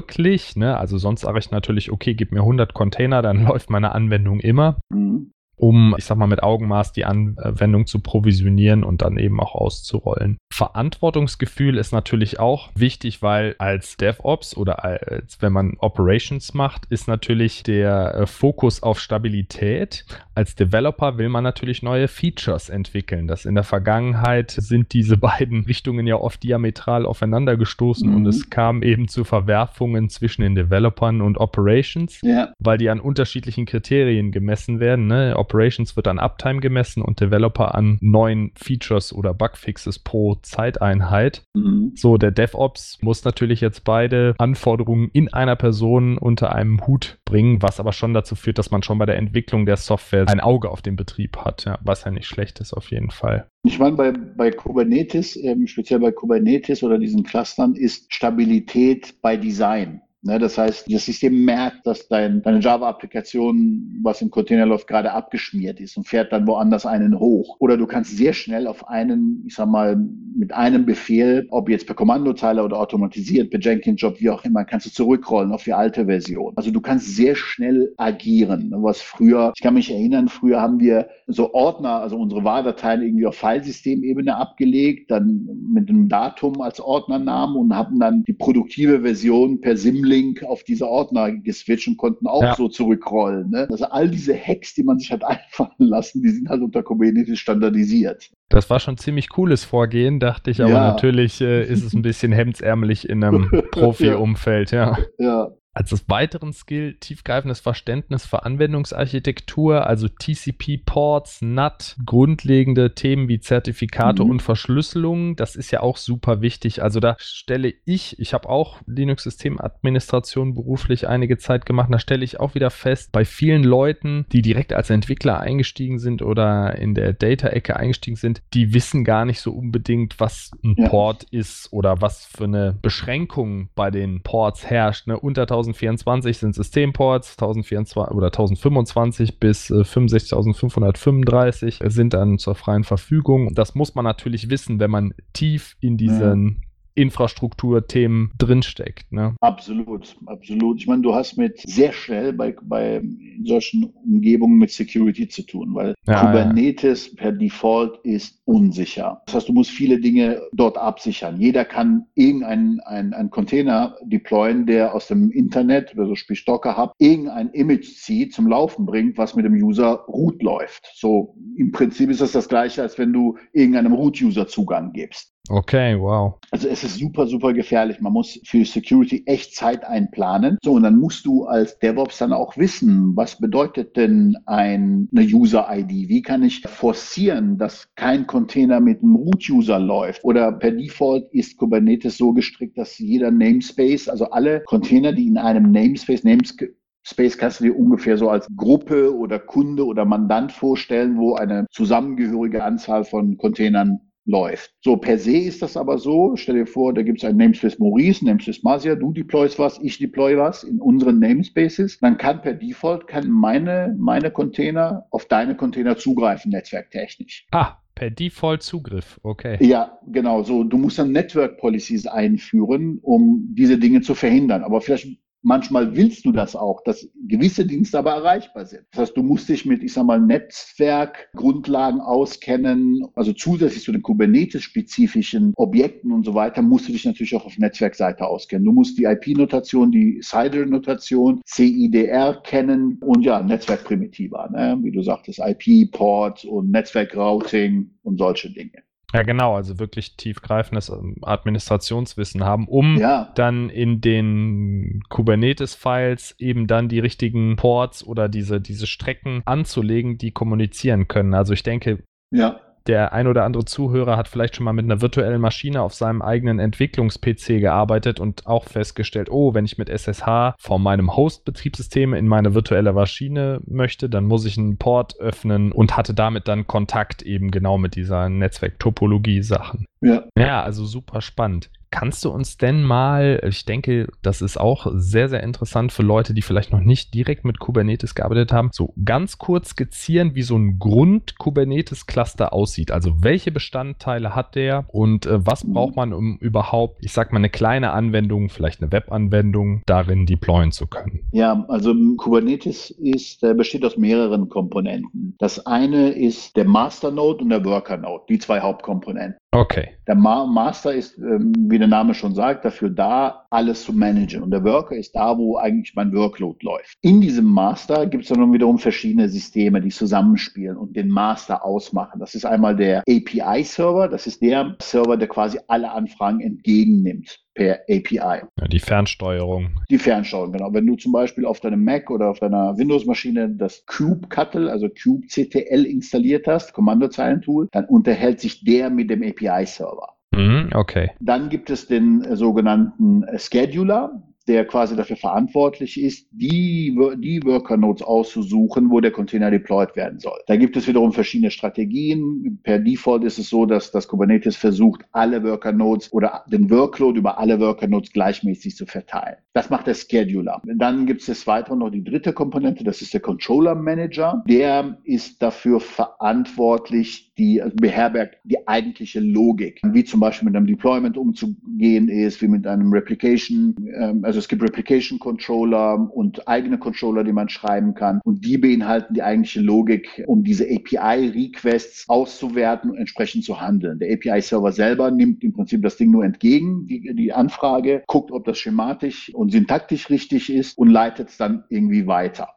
wirklich. Ne? Also sonst sage ich natürlich, okay, gib mir 100 Container, dann läuft meine Anwendung immer. Mhm. Um, ich sag mal, mit Augenmaß die Anwendung zu provisionieren und dann eben auch auszurollen. Verantwortungsgefühl ist natürlich auch wichtig, weil als DevOps oder als wenn man Operations macht, ist natürlich der äh, Fokus auf Stabilität. Als Developer will man natürlich neue Features entwickeln. Das in der Vergangenheit sind diese beiden Richtungen ja oft diametral aufeinander gestoßen mhm. und es kam eben zu Verwerfungen zwischen den Developern und Operations, ja. weil die an unterschiedlichen Kriterien gemessen werden. Ne? Operations wird an Uptime gemessen und Developer an neuen Features oder Bugfixes pro Zeiteinheit. Mhm. So, der DevOps muss natürlich jetzt beide Anforderungen in einer Person unter einem Hut bringen, was aber schon dazu führt, dass man schon bei der Entwicklung der Software ein Auge auf den Betrieb hat, ja, was ja nicht schlecht ist auf jeden Fall. Ich meine, bei, bei Kubernetes, ähm, speziell bei Kubernetes oder diesen Clustern, ist Stabilität bei Design. Ne, das heißt, das System merkt, dass dein, deine Java-Applikation, was im Container läuft, gerade abgeschmiert ist und fährt dann woanders einen hoch. Oder du kannst sehr schnell auf einen, ich sag mal, mit einem Befehl, ob jetzt per Kommandozeile oder automatisiert, per Jenkins-Job, wie auch immer, kannst du zurückrollen auf die alte Version. Also du kannst sehr schnell agieren. Ne, was früher, ich kann mich erinnern, früher haben wir so Ordner, also unsere Wahldateien irgendwie auf Filesystemebene abgelegt, dann mit einem Datum als Ordnernamen und haben dann die produktive Version per Symlink Link auf diese Ordner geswitcht und konnten auch ja. so zurückrollen. Ne? Also all diese Hacks, die man sich hat einfallen lassen, die sind halt unter Kubernetes standardisiert. Das war schon ziemlich cooles Vorgehen, dachte ich, aber ja. natürlich äh, ist es ein bisschen hemdsärmelig in einem Profi-Umfeld, ja. ja. Als weiteren Skill tiefgreifendes Verständnis für Anwendungsarchitektur, also TCP-Ports, NAT, grundlegende Themen wie Zertifikate mhm. und Verschlüsselung. Das ist ja auch super wichtig. Also da stelle ich, ich habe auch Linux-Systemadministration beruflich einige Zeit gemacht, da stelle ich auch wieder fest, bei vielen Leuten, die direkt als Entwickler eingestiegen sind oder in der Data-Ecke eingestiegen sind, die wissen gar nicht so unbedingt, was ein ja. Port ist oder was für eine Beschränkung bei den Ports herrscht. Ne? Unter 1024 sind Systemports, 1024 oder 1025 bis äh, 65.535 sind dann zur freien Verfügung. Das muss man natürlich wissen, wenn man tief in diesen. Infrastrukturthemen drinsteckt. Ne? Absolut, absolut. Ich meine, du hast mit sehr schnell bei, bei solchen Umgebungen mit Security zu tun, weil ja, Kubernetes ja. per Default ist unsicher. Das heißt, du musst viele Dinge dort absichern. Jeder kann irgendeinen ein, ein Container deployen, der aus dem Internet, oder so sprich Docker Hub, irgendein Image zieht, zum Laufen bringt, was mit dem User root läuft. So im Prinzip ist das das gleiche, als wenn du irgendeinem Root-User Zugang gibst. Okay, wow. Also es ist super, super gefährlich. Man muss für Security echt Zeit einplanen. So, und dann musst du als DevOps dann auch wissen, was bedeutet denn ein, eine User-ID? Wie kann ich forcieren, dass kein Container mit einem Root-User läuft? Oder per Default ist Kubernetes so gestrickt, dass jeder Namespace, also alle Container, die in einem Namespace, Namespace Space kannst du dir ungefähr so als Gruppe oder Kunde oder Mandant vorstellen, wo eine zusammengehörige Anzahl von Containern läuft. So per se ist das aber so. Stell dir vor, da gibt es ein Namespace Maurice, Namespace Masia, du deployst was, ich deploy was in unseren Namespaces. Dann kann per Default kann meine, meine Container auf deine Container zugreifen, netzwerktechnisch. Ah, per Default Zugriff, okay. Ja, genau. So, du musst dann Network Policies einführen, um diese Dinge zu verhindern. Aber vielleicht Manchmal willst du das auch, dass gewisse Dienste aber erreichbar sind. Das heißt, du musst dich mit, ich sag mal, Netzwerkgrundlagen auskennen. Also zusätzlich zu den Kubernetes-spezifischen Objekten und so weiter, musst du dich natürlich auch auf Netzwerkseite auskennen. Du musst die IP-Notation, die CIDR-Notation, CIDR kennen und ja, Netzwerkprimitiva, ne? wie du sagtest, IP-Port und Netzwerkrouting und solche Dinge. Ja, genau, also wirklich tiefgreifendes ähm, Administrationswissen haben, um ja. dann in den Kubernetes-Files eben dann die richtigen Ports oder diese, diese Strecken anzulegen, die kommunizieren können. Also ich denke, ja der ein oder andere Zuhörer hat vielleicht schon mal mit einer virtuellen Maschine auf seinem eigenen Entwicklungs-PC gearbeitet und auch festgestellt, oh, wenn ich mit SSH von meinem Host-Betriebssystem in meine virtuelle Maschine möchte, dann muss ich einen Port öffnen und hatte damit dann Kontakt eben genau mit dieser Netzwerktopologie-Sachen. Ja. ja, also super spannend. Kannst du uns denn mal, ich denke, das ist auch sehr, sehr interessant für Leute, die vielleicht noch nicht direkt mit Kubernetes gearbeitet haben, so ganz kurz skizzieren, wie so ein Grund-Kubernetes-Cluster aussieht. Also welche Bestandteile hat der und äh, was braucht man, um überhaupt, ich sag mal, eine kleine Anwendung, vielleicht eine Webanwendung, darin deployen zu können? Ja, also Kubernetes ist, äh, besteht aus mehreren Komponenten. Das eine ist der Masternode und der Workernode, die zwei Hauptkomponenten. Okay. Der Ma Master ist, ähm, wie der Name schon sagt, dafür da, alles zu managen. Und der Worker ist da, wo eigentlich mein Workload läuft. In diesem Master gibt es dann wiederum verschiedene Systeme, die zusammenspielen und den Master ausmachen. Das ist einmal der API-Server. Das ist der Server, der quasi alle Anfragen entgegennimmt per API. Ja, die Fernsteuerung. Die Fernsteuerung, genau. Wenn du zum Beispiel auf deinem Mac oder auf deiner Windows-Maschine das kubectl, also kubectl installiert hast, Kommandozeilentool, dann unterhält sich der mit dem API-Server. Mhm, okay. Dann gibt es den sogenannten Scheduler der quasi dafür verantwortlich ist, die, die Worker Nodes auszusuchen, wo der Container deployed werden soll. Da gibt es wiederum verschiedene Strategien. Per Default ist es so, dass das Kubernetes versucht, alle Worker Nodes oder den Workload über alle Worker Nodes gleichmäßig zu verteilen. Das macht der Scheduler. Dann gibt es des Weiteren noch die dritte Komponente, das ist der Controller Manager. Der ist dafür verantwortlich, die also beherbergt die eigentliche Logik, wie zum Beispiel mit einem Deployment umzugehen ist, wie mit einem Replication, ähm, also es gibt Replication Controller und eigene Controller, die man schreiben kann. Und die beinhalten die eigentliche Logik, um diese API-Requests auszuwerten und entsprechend zu handeln. Der API-Server selber nimmt im Prinzip das Ding nur entgegen, die, die Anfrage, guckt, ob das schematisch und syntaktisch richtig ist und leitet es dann irgendwie weiter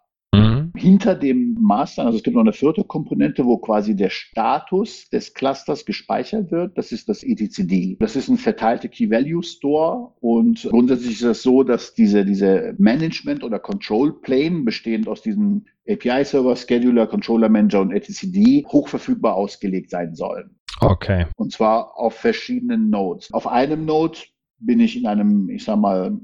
hinter dem Master, also es gibt noch eine vierte Komponente, wo quasi der Status des Clusters gespeichert wird. Das ist das etcd. Das ist ein verteilter Key-Value-Store und grundsätzlich ist es so, dass diese, diese Management- oder Control-Plane bestehend aus diesen API-Server, Scheduler, Controller Manager und etcd hochverfügbar ausgelegt sein sollen. Okay. Und zwar auf verschiedenen Nodes. Auf einem Node bin ich in einem, ich sag mal,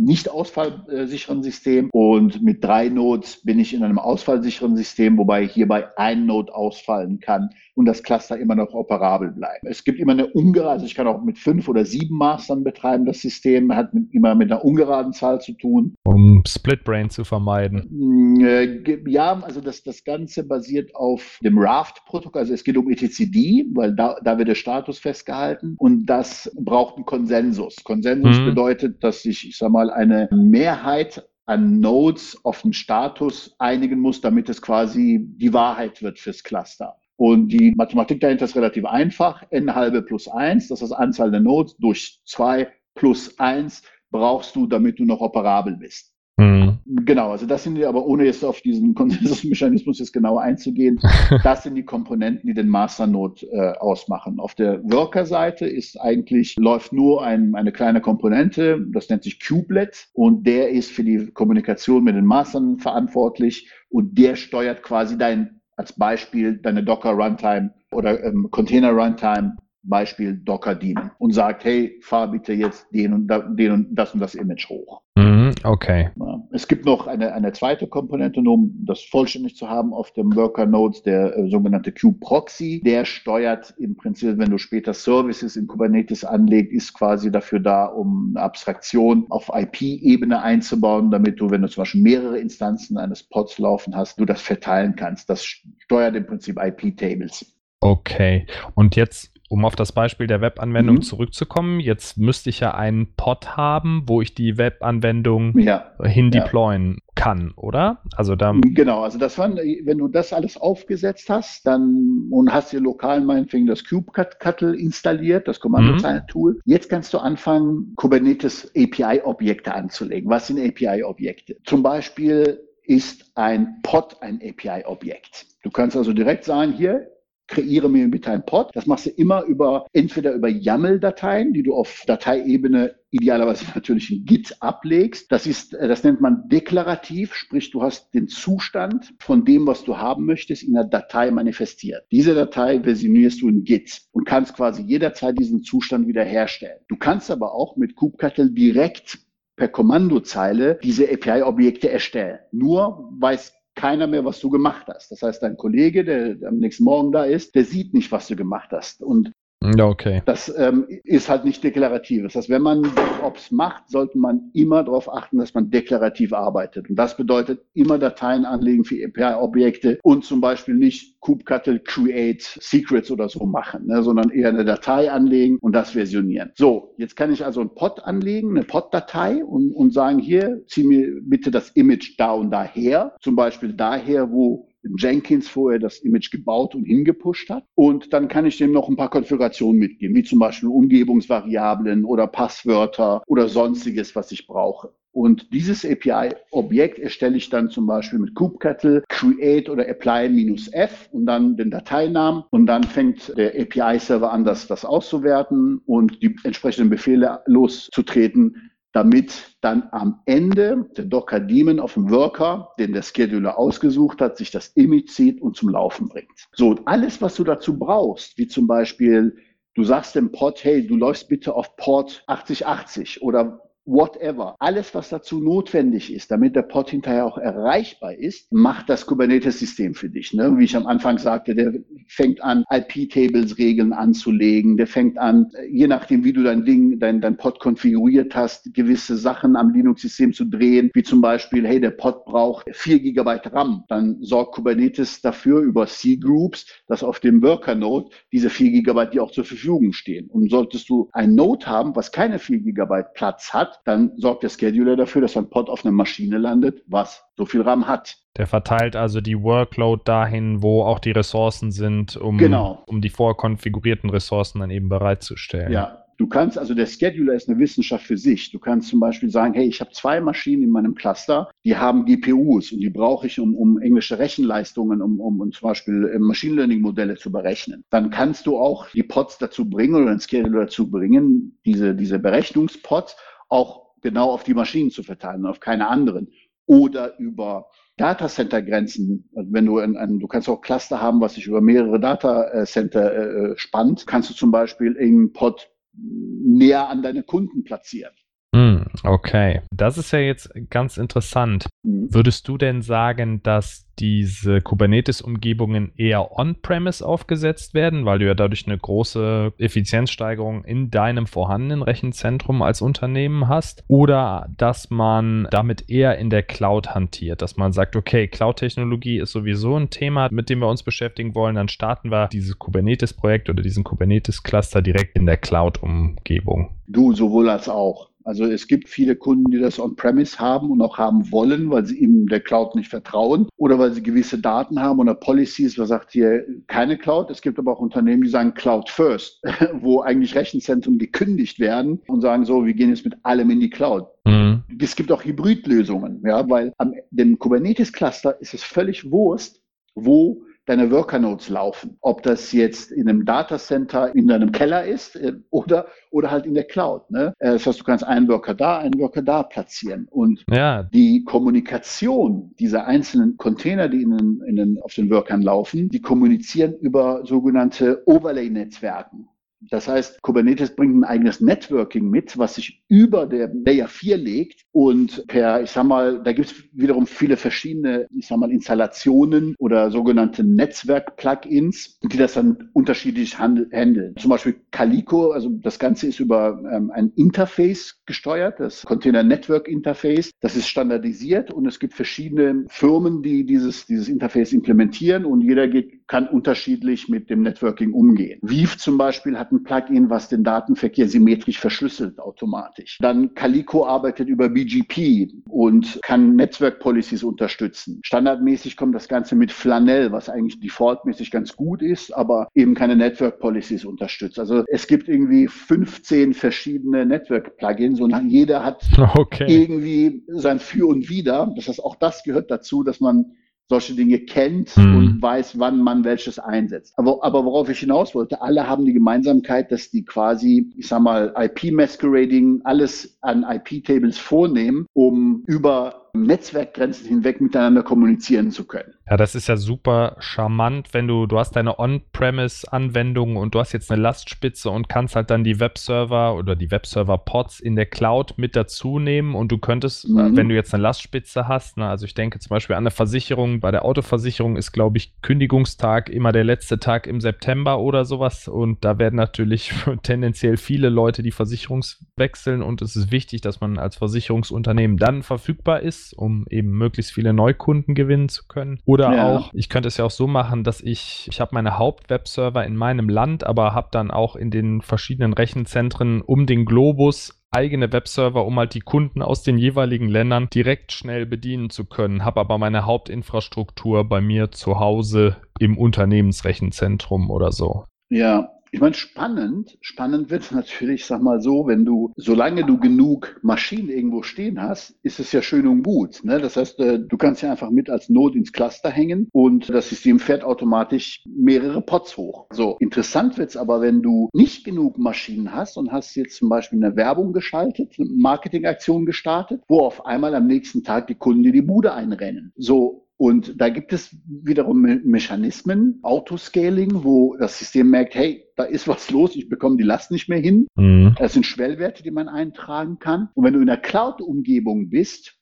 nicht ausfallsicheren System und mit drei Nodes bin ich in einem ausfallsicheren System, wobei hierbei ein Node ausfallen kann und das Cluster immer noch operabel bleibt. Es gibt immer eine ungerade, also ich kann auch mit fünf oder sieben Mastern betreiben. Das System hat mit, immer mit einer ungeraden Zahl zu tun. Um Split Brain zu vermeiden. Mm, äh, ja, also das, das Ganze basiert auf dem Raft-Protokoll. Also es geht um etcd, weil da, da wird der Status festgehalten und das braucht einen Konsensus. Konsensus mhm. bedeutet, dass ich, ich sag mal, eine Mehrheit an Nodes auf den Status einigen muss, damit es quasi die Wahrheit wird fürs Cluster. Und die Mathematik dahinter ist relativ einfach. n halbe plus 1, das ist Anzahl der Nodes, durch 2 plus 1 brauchst du, damit du noch operabel bist. Mhm. Genau, also das sind die, aber ohne jetzt auf diesen Konsensusmechanismus jetzt genauer einzugehen, das sind die Komponenten, die den Masternode äh, ausmachen. Auf der Worker-Seite ist eigentlich, läuft nur ein, eine kleine Komponente, das nennt sich Kubelet und der ist für die Kommunikation mit den Mastern verantwortlich und der steuert quasi dein, als Beispiel, deine Docker Runtime oder ähm, Container Runtime Beispiel Docker dienen und sagt, hey, fahr bitte jetzt den und, den und das und das Image hoch. Mhm, okay. Es gibt noch eine, eine zweite Komponente, nur um das vollständig zu haben auf dem Worker Nodes, der äh, sogenannte Kube-Proxy. Der steuert im Prinzip, wenn du später Services in Kubernetes anlegst, ist quasi dafür da, um eine Abstraktion auf IP-Ebene einzubauen, damit du, wenn du zum Beispiel mehrere Instanzen eines Pods laufen hast, du das verteilen kannst. Das steuert im Prinzip IP-Tables. Okay. Und jetzt um auf das Beispiel der Webanwendung mhm. zurückzukommen, jetzt müsste ich ja einen Pod haben, wo ich die Webanwendung ja. hin deployen ja. kann, oder? Also da genau, also das waren, wenn du das alles aufgesetzt hast, dann und hast dir lokal meinetwegen das kubectl installiert, das Kommandozeilen-Tool. Mhm. Jetzt kannst du anfangen, Kubernetes API-Objekte anzulegen. Was sind API-Objekte? Zum Beispiel ist ein Pod ein API-Objekt. Du kannst also direkt sagen, hier, kreiere mir bitte ein Pod. Das machst du immer über, entweder über YAML-Dateien, die du auf Dateiebene idealerweise natürlich in Git ablegst. Das ist, äh, das nennt man deklarativ, sprich du hast den Zustand von dem, was du haben möchtest, in der Datei manifestiert. Diese Datei versionierst du in Git und kannst quasi jederzeit diesen Zustand wiederherstellen. Du kannst aber auch mit kubectl direkt per Kommandozeile diese API-Objekte erstellen. Nur weiß keiner mehr, was du gemacht hast. Das heißt, dein Kollege, der am nächsten Morgen da ist, der sieht nicht, was du gemacht hast. Und Ja, okay. Das ähm, ist halt nicht deklarativ. Das heißt, wenn man DevOps macht, sollte man immer darauf achten, dass man deklarativ arbeitet. Und das bedeutet immer Dateien anlegen für API-Objekte und zum Beispiel nicht kubectl create secrets oder so machen, ne, sondern eher eine Datei anlegen und das versionieren. So, jetzt kann ich also ein Pod anlegen, eine Pod-Datei und, und sagen, hier, zieh mir bitte das Image da und daher. Zum Beispiel daher, wo Jenkins vorher das Image gebaut und hingepusht hat. Und dann kann ich dem noch ein paar Konfigurationen mitgeben, wie zum Beispiel Umgebungsvariablen oder Passwörter oder sonstiges, was ich brauche. Und dieses API-Objekt erstelle ich dann zum Beispiel mit kubectl create oder apply-f und dann den Dateinamen. Und dann fängt der API-Server an, das, das auszuwerten und die entsprechenden Befehle loszutreten, damit dann am Ende der Docker Daemon auf dem Worker, den der Scheduler ausgesucht hat, sich das Image zieht und zum Laufen bringt. So, alles, was du dazu brauchst, wie zum Beispiel, du sagst dem Pod, hey, du läufst bitte auf Port 8080 oder whatever. Alles, was dazu notwendig ist, damit der Pod hinterher auch erreichbar ist, macht das Kubernetes-System für dich. Ne? Wie ich am Anfang sagte, der fängt an, IP-Tables-Regeln anzulegen, der fängt an, je nachdem, wie du dein Ding, dein, dein Pod konfiguriert hast, gewisse Sachen am Linux-System zu drehen, wie zum Beispiel, hey, der Pod braucht 4 GB RAM. Dann sorgt Kubernetes dafür über C-Groups, dass auf dem Worker-Node diese 4 GB die auch zur Verfügung stehen. Und solltest du ein Node haben, was keine 4 GB Platz hat, dann sorgt der Scheduler dafür, dass ein Pod auf einer Maschine landet, was so viel RAM hat. Der verteilt also die Workload dahin, wo auch die Ressourcen sind, um, genau. um die vorkonfigurierten Ressourcen dann eben bereitzustellen. Ja, Du kannst, also der Scheduler ist eine Wissenschaft für sich. Du kannst zum Beispiel sagen, hey, ich habe zwei Maschinen in meinem Cluster, die haben GPUs und die brauche ich, um, um englische Rechenleistungen, um, um, um zum Beispiel äh, Machine Learning Modelle zu berechnen. Dann kannst du auch die Pods dazu bringen oder den Scheduler dazu bringen, diese, diese Berechnungspods auch genau auf die Maschinen zu verteilen, auf keine anderen. Oder über Datacenter-Grenzen, also wenn du ein, ein, du kannst auch Cluster haben, was sich über mehrere Datacenter äh, spannt, kannst du zum Beispiel einen Pod näher an deine Kunden platzieren. Hm, okay, das ist ja jetzt ganz interessant. Mhm. Würdest du denn sagen, dass diese Kubernetes-Umgebungen eher on-premise aufgesetzt werden, weil du ja dadurch eine große Effizienzsteigerung in deinem vorhandenen Rechenzentrum als Unternehmen hast? Oder dass man damit eher in der Cloud hantiert, dass man sagt, okay, Cloud-Technologie ist sowieso ein Thema, mit dem wir uns beschäftigen wollen, dann starten wir dieses Kubernetes-Projekt oder diesen Kubernetes-Cluster direkt in der Cloud-Umgebung. Du, sowohl als auch. Also es gibt viele Kunden, die das on-premise haben und auch haben wollen, weil sie eben der Cloud nicht vertrauen oder weil sie gewisse Daten haben oder Policies, was sagt hier keine Cloud. Es gibt aber auch Unternehmen, die sagen Cloud first, wo eigentlich Rechenzentren gekündigt werden und sagen so, wir gehen jetzt mit allem in die Cloud. Mhm. Es gibt auch Hybridlösungen, ja, weil am dem Kubernetes Cluster ist es völlig Wurst, wo deine Worker Nodes laufen. Ob das jetzt in einem Datacenter in deinem Keller ist äh, oder, oder halt in der Cloud. Ne? Äh, das heißt, du kannst einen Worker da, einen Worker da platzieren. Und ja. die Kommunikation dieser einzelnen Container, die in den, in den, auf den Workern laufen, die kommunizieren über sogenannte Overlay-Netzwerken. Das heißt, Kubernetes bringt ein eigenes Networking mit, was sich über der Layer 4 legt und per, ich sag mal, da gibt es wiederum viele verschiedene, ich sag mal, Installationen oder sogenannte Netzwerk-Plugins, die das dann unterschiedlich handeln. Zum Beispiel Calico, also das Ganze ist über ähm, ein Interface gesteuert, das Container Network Interface. Das ist standardisiert und es gibt verschiedene Firmen, die dieses, dieses Interface implementieren und jeder geht, kann unterschiedlich mit dem Networking umgehen. Vive zum Beispiel hat ein Plugin, was den Datenverkehr symmetrisch verschlüsselt automatisch. Dann Calico arbeitet über BGP und kann Network Policies unterstützen. Standardmäßig kommt das Ganze mit Flanell, was eigentlich defaultmäßig ganz gut ist, aber eben keine Network Policies unterstützt. Also es gibt irgendwie 15 verschiedene Network Plugins und jeder hat okay. irgendwie sein Für und Wider. Das heißt, auch das gehört dazu, dass man solche Dinge kennt mhm. und weiß, wann man welches einsetzt. Aber, aber worauf ich hinaus wollte, alle haben die Gemeinsamkeit, dass die quasi, ich sag mal, IP-Masquerading, alles an IP-Tables vornehmen, um über Netzwerkgrenzen hinweg miteinander kommunizieren zu können. Ja, das ist ja super charmant, wenn du, du hast deine On-Premise-Anwendung und du hast jetzt eine Lastspitze und kannst halt dann die Webserver oder die Webserver-Pods in der Cloud mit dazu nehmen und du könntest, mhm. wenn du jetzt eine Lastspitze hast, ne, also ich denke zum Beispiel an eine Versicherung, bei der Autoversicherung ist, glaube ich, Kündigungstag immer der letzte Tag im September oder sowas und da werden natürlich tendenziell viele Leute die Versicherungs wechseln und es ist wichtig, dass man als Versicherungsunternehmen dann verfügbar ist, um eben möglichst viele Neukunden gewinnen zu können. Oder oder ja. auch, ich könnte es ja auch so machen, dass ich, ich habe meine Hauptwebserver in meinem Land, aber habe dann auch in den verschiedenen Rechenzentren um den Globus eigene Webserver, um halt die Kunden aus den jeweiligen Ländern direkt schnell bedienen zu können. Habe aber meine Hauptinfrastruktur bei mir zu Hause im Unternehmensrechenzentrum oder so. Ja, ich meine, spannend, spannend wird es natürlich, sag mal so, wenn du, solange du genug Maschinen irgendwo stehen hast, ist es ja schön und gut. Ne? Das heißt, äh, du kannst ja einfach mit als Node ins Cluster hängen und das System fährt automatisch mehrere Pots hoch. So, interessant wird es aber, wenn du nicht genug Maschinen hast und hast jetzt zum Beispiel eine Werbung geschaltet, eine Marketingaktion gestartet, wo auf einmal am nächsten Tag die Kunden dir die Bude einrennen. So, und da gibt es wiederum Mechanismen, Autoscaling, wo das System merkt, hey, da ist was los, ich bekomme die Last nicht mehr hin. Mhm. Das sind Schwellwerte, die man eintragen kann. Und wenn du in der Cloud-Umgebung bist,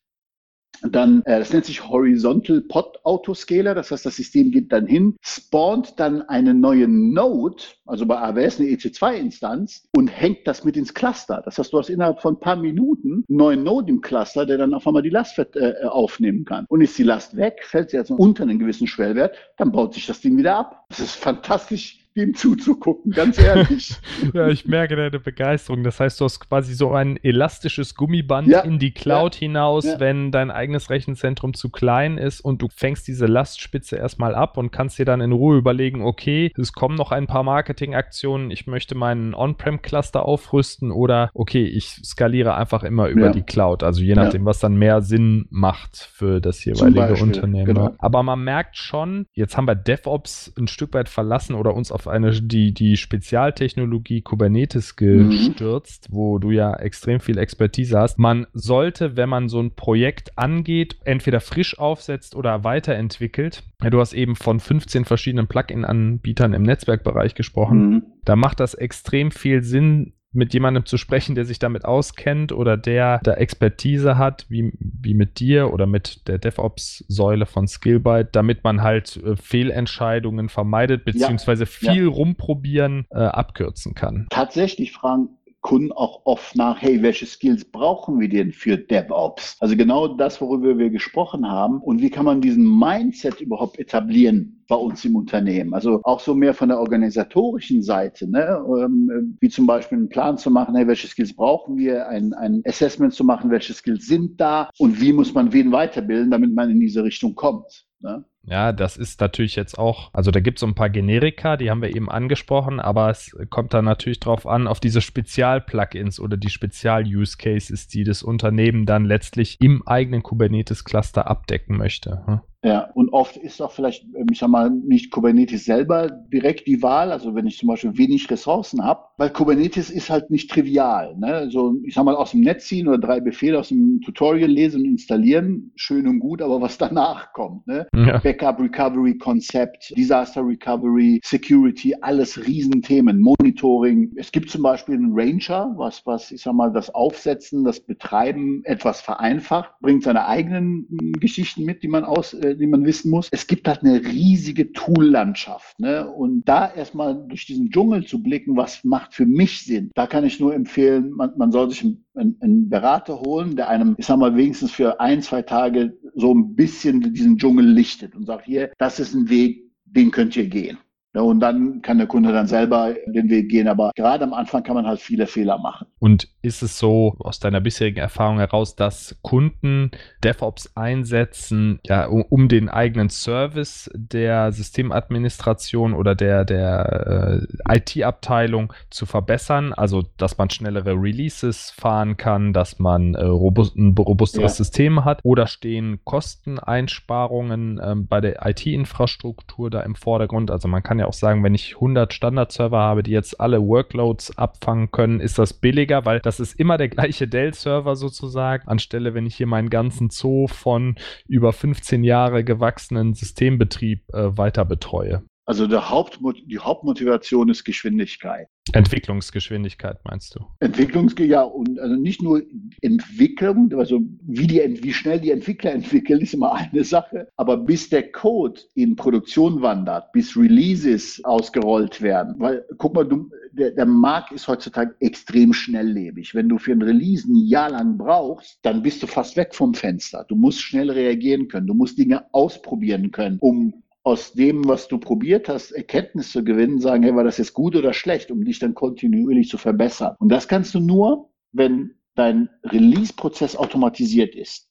dann, äh, das nennt sich Horizontal Pod Autoscaler, das heißt, das System geht dann hin, spawnt dann eine neue Node, also bei AWS eine EC2-Instanz und hängt das mit ins Cluster. Das heißt, du hast innerhalb von ein paar Minuten einen neuen Node im Cluster, der dann auf einmal die Last äh, aufnehmen kann. Und ist die Last weg, fällt sie also unter einen gewissen Schwellwert, dann baut sich das Ding wieder ab. Das ist fantastisch dem zuzugucken, ganz ehrlich. ja, ich merke deine Begeisterung. Das heißt, du hast quasi so ein elastisches Gummiband ja, in die Cloud ja, hinaus, ja. wenn dein eigenes Rechenzentrum zu klein ist und du fängst diese Lastspitze erstmal ab und kannst dir dann in Ruhe überlegen, okay, es kommen noch ein paar Marketingaktionen, ich möchte meinen On-Prem-Cluster aufrüsten oder okay, ich skaliere einfach immer über die Cloud. Also je nachdem, was dann mehr Sinn macht für das jeweilige Unternehmen. Genau. Aber man merkt schon, jetzt haben wir DevOps ein Stück weit verlassen oder uns auf eine, die, die Spezialtechnologie Kubernetes gestürzt, mhm. wo du ja extrem viel Expertise hast. Man sollte, wenn man so ein Projekt angeht, entweder frisch aufsetzt oder weiterentwickelt. Du hast eben von 15 verschiedenen Plugin-Anbietern im Netzwerkbereich gesprochen. Mhm. Da macht das extrem viel Sinn, mit jemandem zu sprechen, der sich damit auskennt oder der da Expertise hat, wie, wie mit dir oder mit der DevOps-Säule von Skillbyte, damit man halt äh, Fehlentscheidungen vermeidet, beziehungsweise ja, viel ja. rumprobieren äh, abkürzen kann. Tatsächlich fragen Kunden auch oft nach, hey, welche Skills brauchen wir denn für DevOps? Also genau das, worüber wir gesprochen haben. Und wie kann man diesen Mindset überhaupt etablieren bei uns im Unternehmen? Also auch so mehr von der organisatorischen Seite, ne? Ähm, wie zum Beispiel einen Plan zu machen, hey, welche Skills brauchen wir? Ein, ein Assessment zu machen, welche Skills sind da? Und wie muss man wen weiterbilden, damit man in diese Richtung kommt? Ne? Ja, das ist natürlich jetzt auch, also da gibt es so ein paar Generika, die haben wir eben angesprochen, aber es kommt dann natürlich drauf an, auf diese Spezial-Plugins oder die Spezial-Use-Cases, die das Unternehmen dann letztlich im eigenen Kubernetes-Cluster abdecken möchte. Hm? Ja, und oft ist auch vielleicht, ähm, ich sag mal, nicht Kubernetes selber direkt die Wahl, also wenn ich zum Beispiel wenig Ressourcen habe, weil Kubernetes ist halt nicht trivial. Ne? So, ich sag mal, aus dem Netz ziehen oder drei Befehle aus dem Tutorial lesen und installieren, schön und gut, aber was danach kommt, ne? Ja. Backup Recovery Konzept, Disaster Recovery, Security, alles Riesenthemen, Monitoring. Es gibt zum Beispiel einen Ranger, was, was, ich sag mal, das Aufsetzen, das Betreiben etwas vereinfacht, bringt seine eigenen hm, Geschichten mit, die man aus, äh, die man wissen muss. Es gibt halt eine riesige Tool-Landschaft. Ne? Und da erstmal durch diesen Dschungel zu blicken, was macht für mich Sinn, da kann ich nur empfehlen, man, man soll sich einen, einen Berater holen, der einem, ich sag mal, wenigstens für ein, zwei Tage so ein bisschen diesen Dschungel lichtet und sagt, hier, das ist ein Weg, den könnt ihr gehen. Ja, und dann kann der Kunde dann selber den Weg gehen. Aber gerade am Anfang kann man halt viele Fehler machen. Und ist es so aus deiner bisherigen Erfahrung heraus, dass Kunden DevOps einsetzen, ja, um, den eigenen Service der Systemadministration oder der, der äh, IT-Abteilung zu verbessern? Also, dass man schnellere Releases fahren kann, dass man äh, robust, ein robusteres ja. System hat? Oder stehen Kosteneinsparungen äh, bei der IT-Infrastruktur da im Vordergrund? Also, man kann ja auch sagen, wenn ich 100 Standard-Server habe, die jetzt alle Workloads abfangen können, ist das billiger, weil das ist immer der gleiche Dell-Server sozusagen, anstelle wenn ich hier meinen ganzen Zoo von über 15 Jahre gewachsenen Systembetrieb äh, weiter betreue. Also Hauptmot die Hauptmotivation ist Geschwindigkeit. Entwicklungsgeschwindigkeit meinst du? Entwicklungs ja und also nicht nur Entwicklung, also wie die wie schnell die Entwickler entwickeln, ist immer eine Sache, aber bis der Code in Produktion wandert, bis Releases ausgerollt werden, weil guck mal, du, der, der Markt ist heutzutage extrem schnelllebig. Wenn du für ein Release ein Jahr lang brauchst, dann bist du fast weg vom Fenster. Du musst schnell reagieren können, du musst Dinge ausprobieren können, um aus dem, was du probiert hast, Erkenntnis zu gewinnen, sagen, hey, war das jetzt gut oder schlecht, um dich dann kontinuierlich zu verbessern. Und das kannst du nur, wenn dein Release-Prozess automatisiert ist.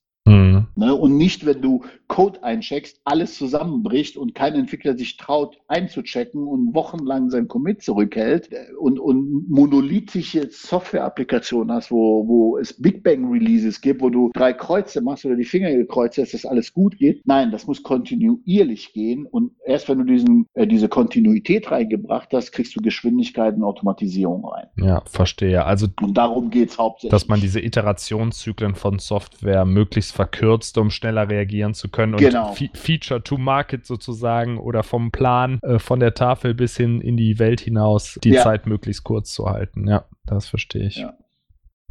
Mhm. Ne? Und nicht, wenn du Code eincheckst, alles zusammenbricht und kein Entwickler sich traut einzuchecken und wochenlang sein Commit zurückhält und, und monolithische Software-Applikationen hast, wo, wo es Big Bang Releases gibt, wo du drei Kreuze machst oder die Finger gekreuzt dass das alles gut geht. Nein, das muss kontinuierlich gehen und erst wenn du diesen, äh, diese Kontinuität reingebracht hast, kriegst du Geschwindigkeit und Automatisierung rein. Ja, verstehe. Also und darum geht es hauptsächlich. Dass man diese Iterationszyklen von Software möglichst verkürzt, um schneller reagieren zu können und genau. Feature to Market sozusagen oder vom Plan äh, von der Tafel bis hin in die Welt hinaus die ja. Zeit möglichst kurz zu halten. Ja, das verstehe ich. Ja.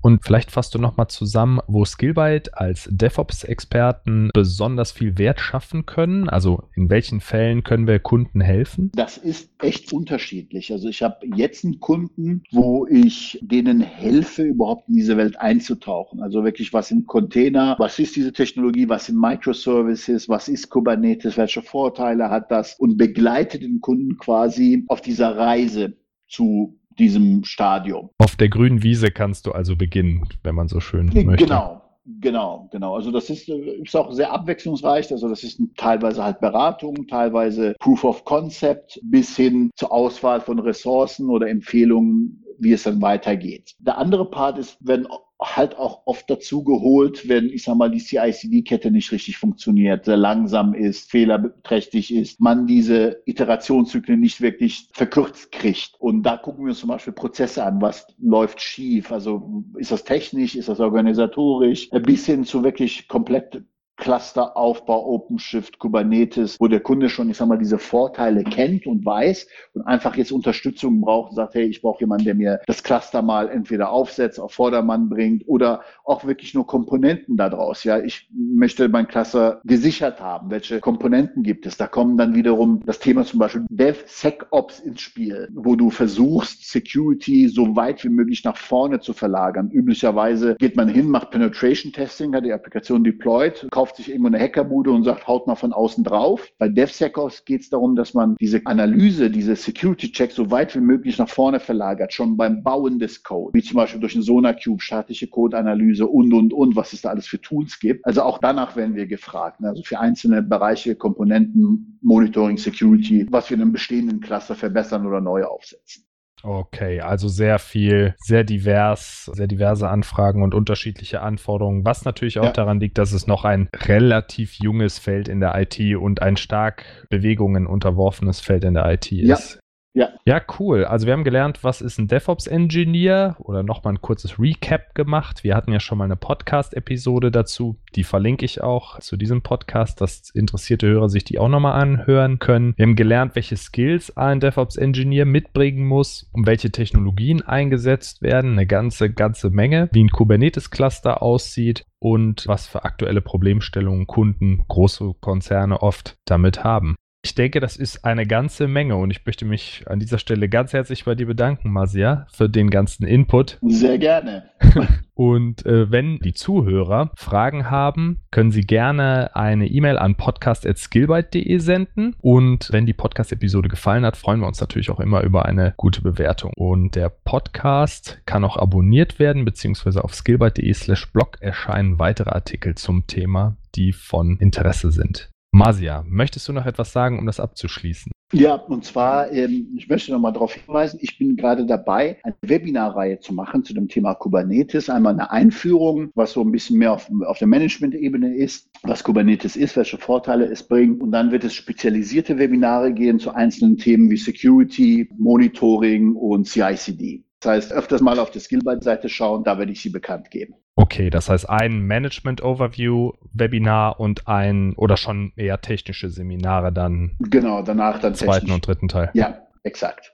Und vielleicht fasst du nochmal zusammen, wo Skillbyte als DevOps-Experten besonders viel Wert schaffen können. Also in welchen Fällen können wir Kunden helfen? Das ist echt unterschiedlich. Also ich habe jetzt einen Kunden, wo ich denen helfe, überhaupt in diese Welt einzutauchen. Also wirklich, was sind Container, was ist diese Technologie, was sind Microservices, was ist Kubernetes, welche Vorteile hat das und begleite den Kunden quasi auf dieser Reise zu diesem Stadium. Auf der grünen Wiese kannst du also beginnen, wenn man so schön möchte. Genau. Genau, genau. Also das ist, ist auch sehr abwechslungsreich. Also das ist teilweise halt Beratung, teilweise Proof of Concept bis hin zur Auswahl von Ressourcen oder Empfehlungen, wie es dann weitergeht. Der andere Part ist, wenn halt auch oft dazu geholt, wenn, ich sag mal, die CICD-Kette nicht richtig funktioniert, sehr langsam ist, fehlerträchtig ist, man diese Iterationszyklen nicht wirklich verkürzt kriegt. Und da gucken wir uns zum Beispiel Prozesse an, was läuft schief. Also ist das technisch, ist das organisatorisch, bis hin zu wirklich komplett Clusteraufbau, OpenShift, Kubernetes, wo der Kunde schon, ich sag mal, diese Vorteile kennt und weiß und einfach jetzt Unterstützung braucht und sagt, hey, ich brauche jemanden, der mir das Cluster mal entweder aufsetzt, auf Vordermann bringt oder auch wirklich nur Komponenten daraus. Ja, ich möchte mein Cluster gesichert haben. Welche Komponenten gibt es? Da kommen dann wiederum das Thema zum Beispiel DevSecOps ins Spiel, wo du versuchst, Security so weit wie möglich nach vorne zu verlagern. Üblicherweise geht man hin, macht Penetration Testing, hat die Applikation deployed, kauft kauft sich irgendwo eine Hackerbude und sagt, haut mal von außen drauf. Bei DevSecOps geht es darum, dass man diese Analyse, diese Security-Check so weit wie möglich nach vorne verlagert, schon beim Bauen des Codes, wie zum Beispiel durch einen SonarCube, statische Code-Analyse und, und, und, was es da alles für Tools gibt. Also auch danach werden wir gefragt. Ne? Also für einzelne Bereiche, Komponenten, Monitoring, Security, was wir in einem bestehenden Cluster verbessern oder neu aufsetzen. Okay, also sehr viel, sehr divers, sehr diverse Anfragen und unterschiedliche Anforderungen, was natürlich auch ja. daran liegt, dass es noch ein relativ junges Feld in der IT und ein stark Bewegungen unterworfenes Feld in der IT ist. Ja. Ja. Cool. Also wir haben gelernt, was ist ein DevOps-Engineer oder nochmal ein kurzes Recap gemacht. Wir hatten ja schon mal eine Podcast-Episode dazu. Die verlinke ich auch zu diesem Podcast, dass interessierte Hörer sich die auch nochmal anhören können. Wir haben gelernt, welche Skills ein DevOps-Engineer mitbringen muss, um welche Technologien eingesetzt werden. Eine ganze, ganze Menge. Wie ein Kubernetes-Cluster aussieht und was für aktuelle Problemstellungen Kunden, große Konzerne oft damit haben. Ich denke, das ist eine ganze Menge und ich möchte mich an dieser Stelle ganz herzlich bei dir bedanken, Masia, für den ganzen Input. Sehr gerne. und äh, wenn die Zuhörer Fragen haben, können sie gerne eine E-Mail an podcast.skillbyte.de senden. Und wenn die Podcast-Episode gefallen hat, freuen wir uns natürlich auch immer über eine gute Bewertung. Und der Podcast kann auch abonniert werden, beziehungsweise auf skillbyte.de slash blog erscheinen weitere Artikel zum Thema, die von Interesse sind. Masia, möchtest du noch etwas sagen, um das abzuschließen? Ja, und zwar, ähm, ich möchte noch mal darauf hinweisen, ich bin gerade dabei, eine Webinarreihe zu machen zu dem Thema Kubernetes. Einmal eine Einführung, was so ein bisschen mehr auf, auf der Management-Ebene ist, was Kubernetes ist, welche Vorteile es bringt. Und dann wird es spezialisierte Webinare gehen zu einzelnen Themen wie Security, Monitoring und CICD. Das heißt, öfters mal auf der Skillbyte-Seite schauen, da werde ich sie bekannt geben. Okay, das heißt ein Management-Overview-Webinar und ein oder schon eher technische Seminare dann. Genau, danach dann zweiten technisch. und dritten Teil. Ja, exakt.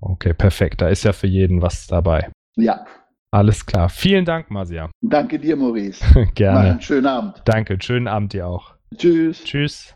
Okay, perfekt. Da ist ja für jeden was dabei. Ja. Alles klar. Vielen Dank, Masia. Danke dir, Maurice. Gerne. Mal einen schönen Abend. Danke, schönen Abend dir auch. Tschüss. Tschüss.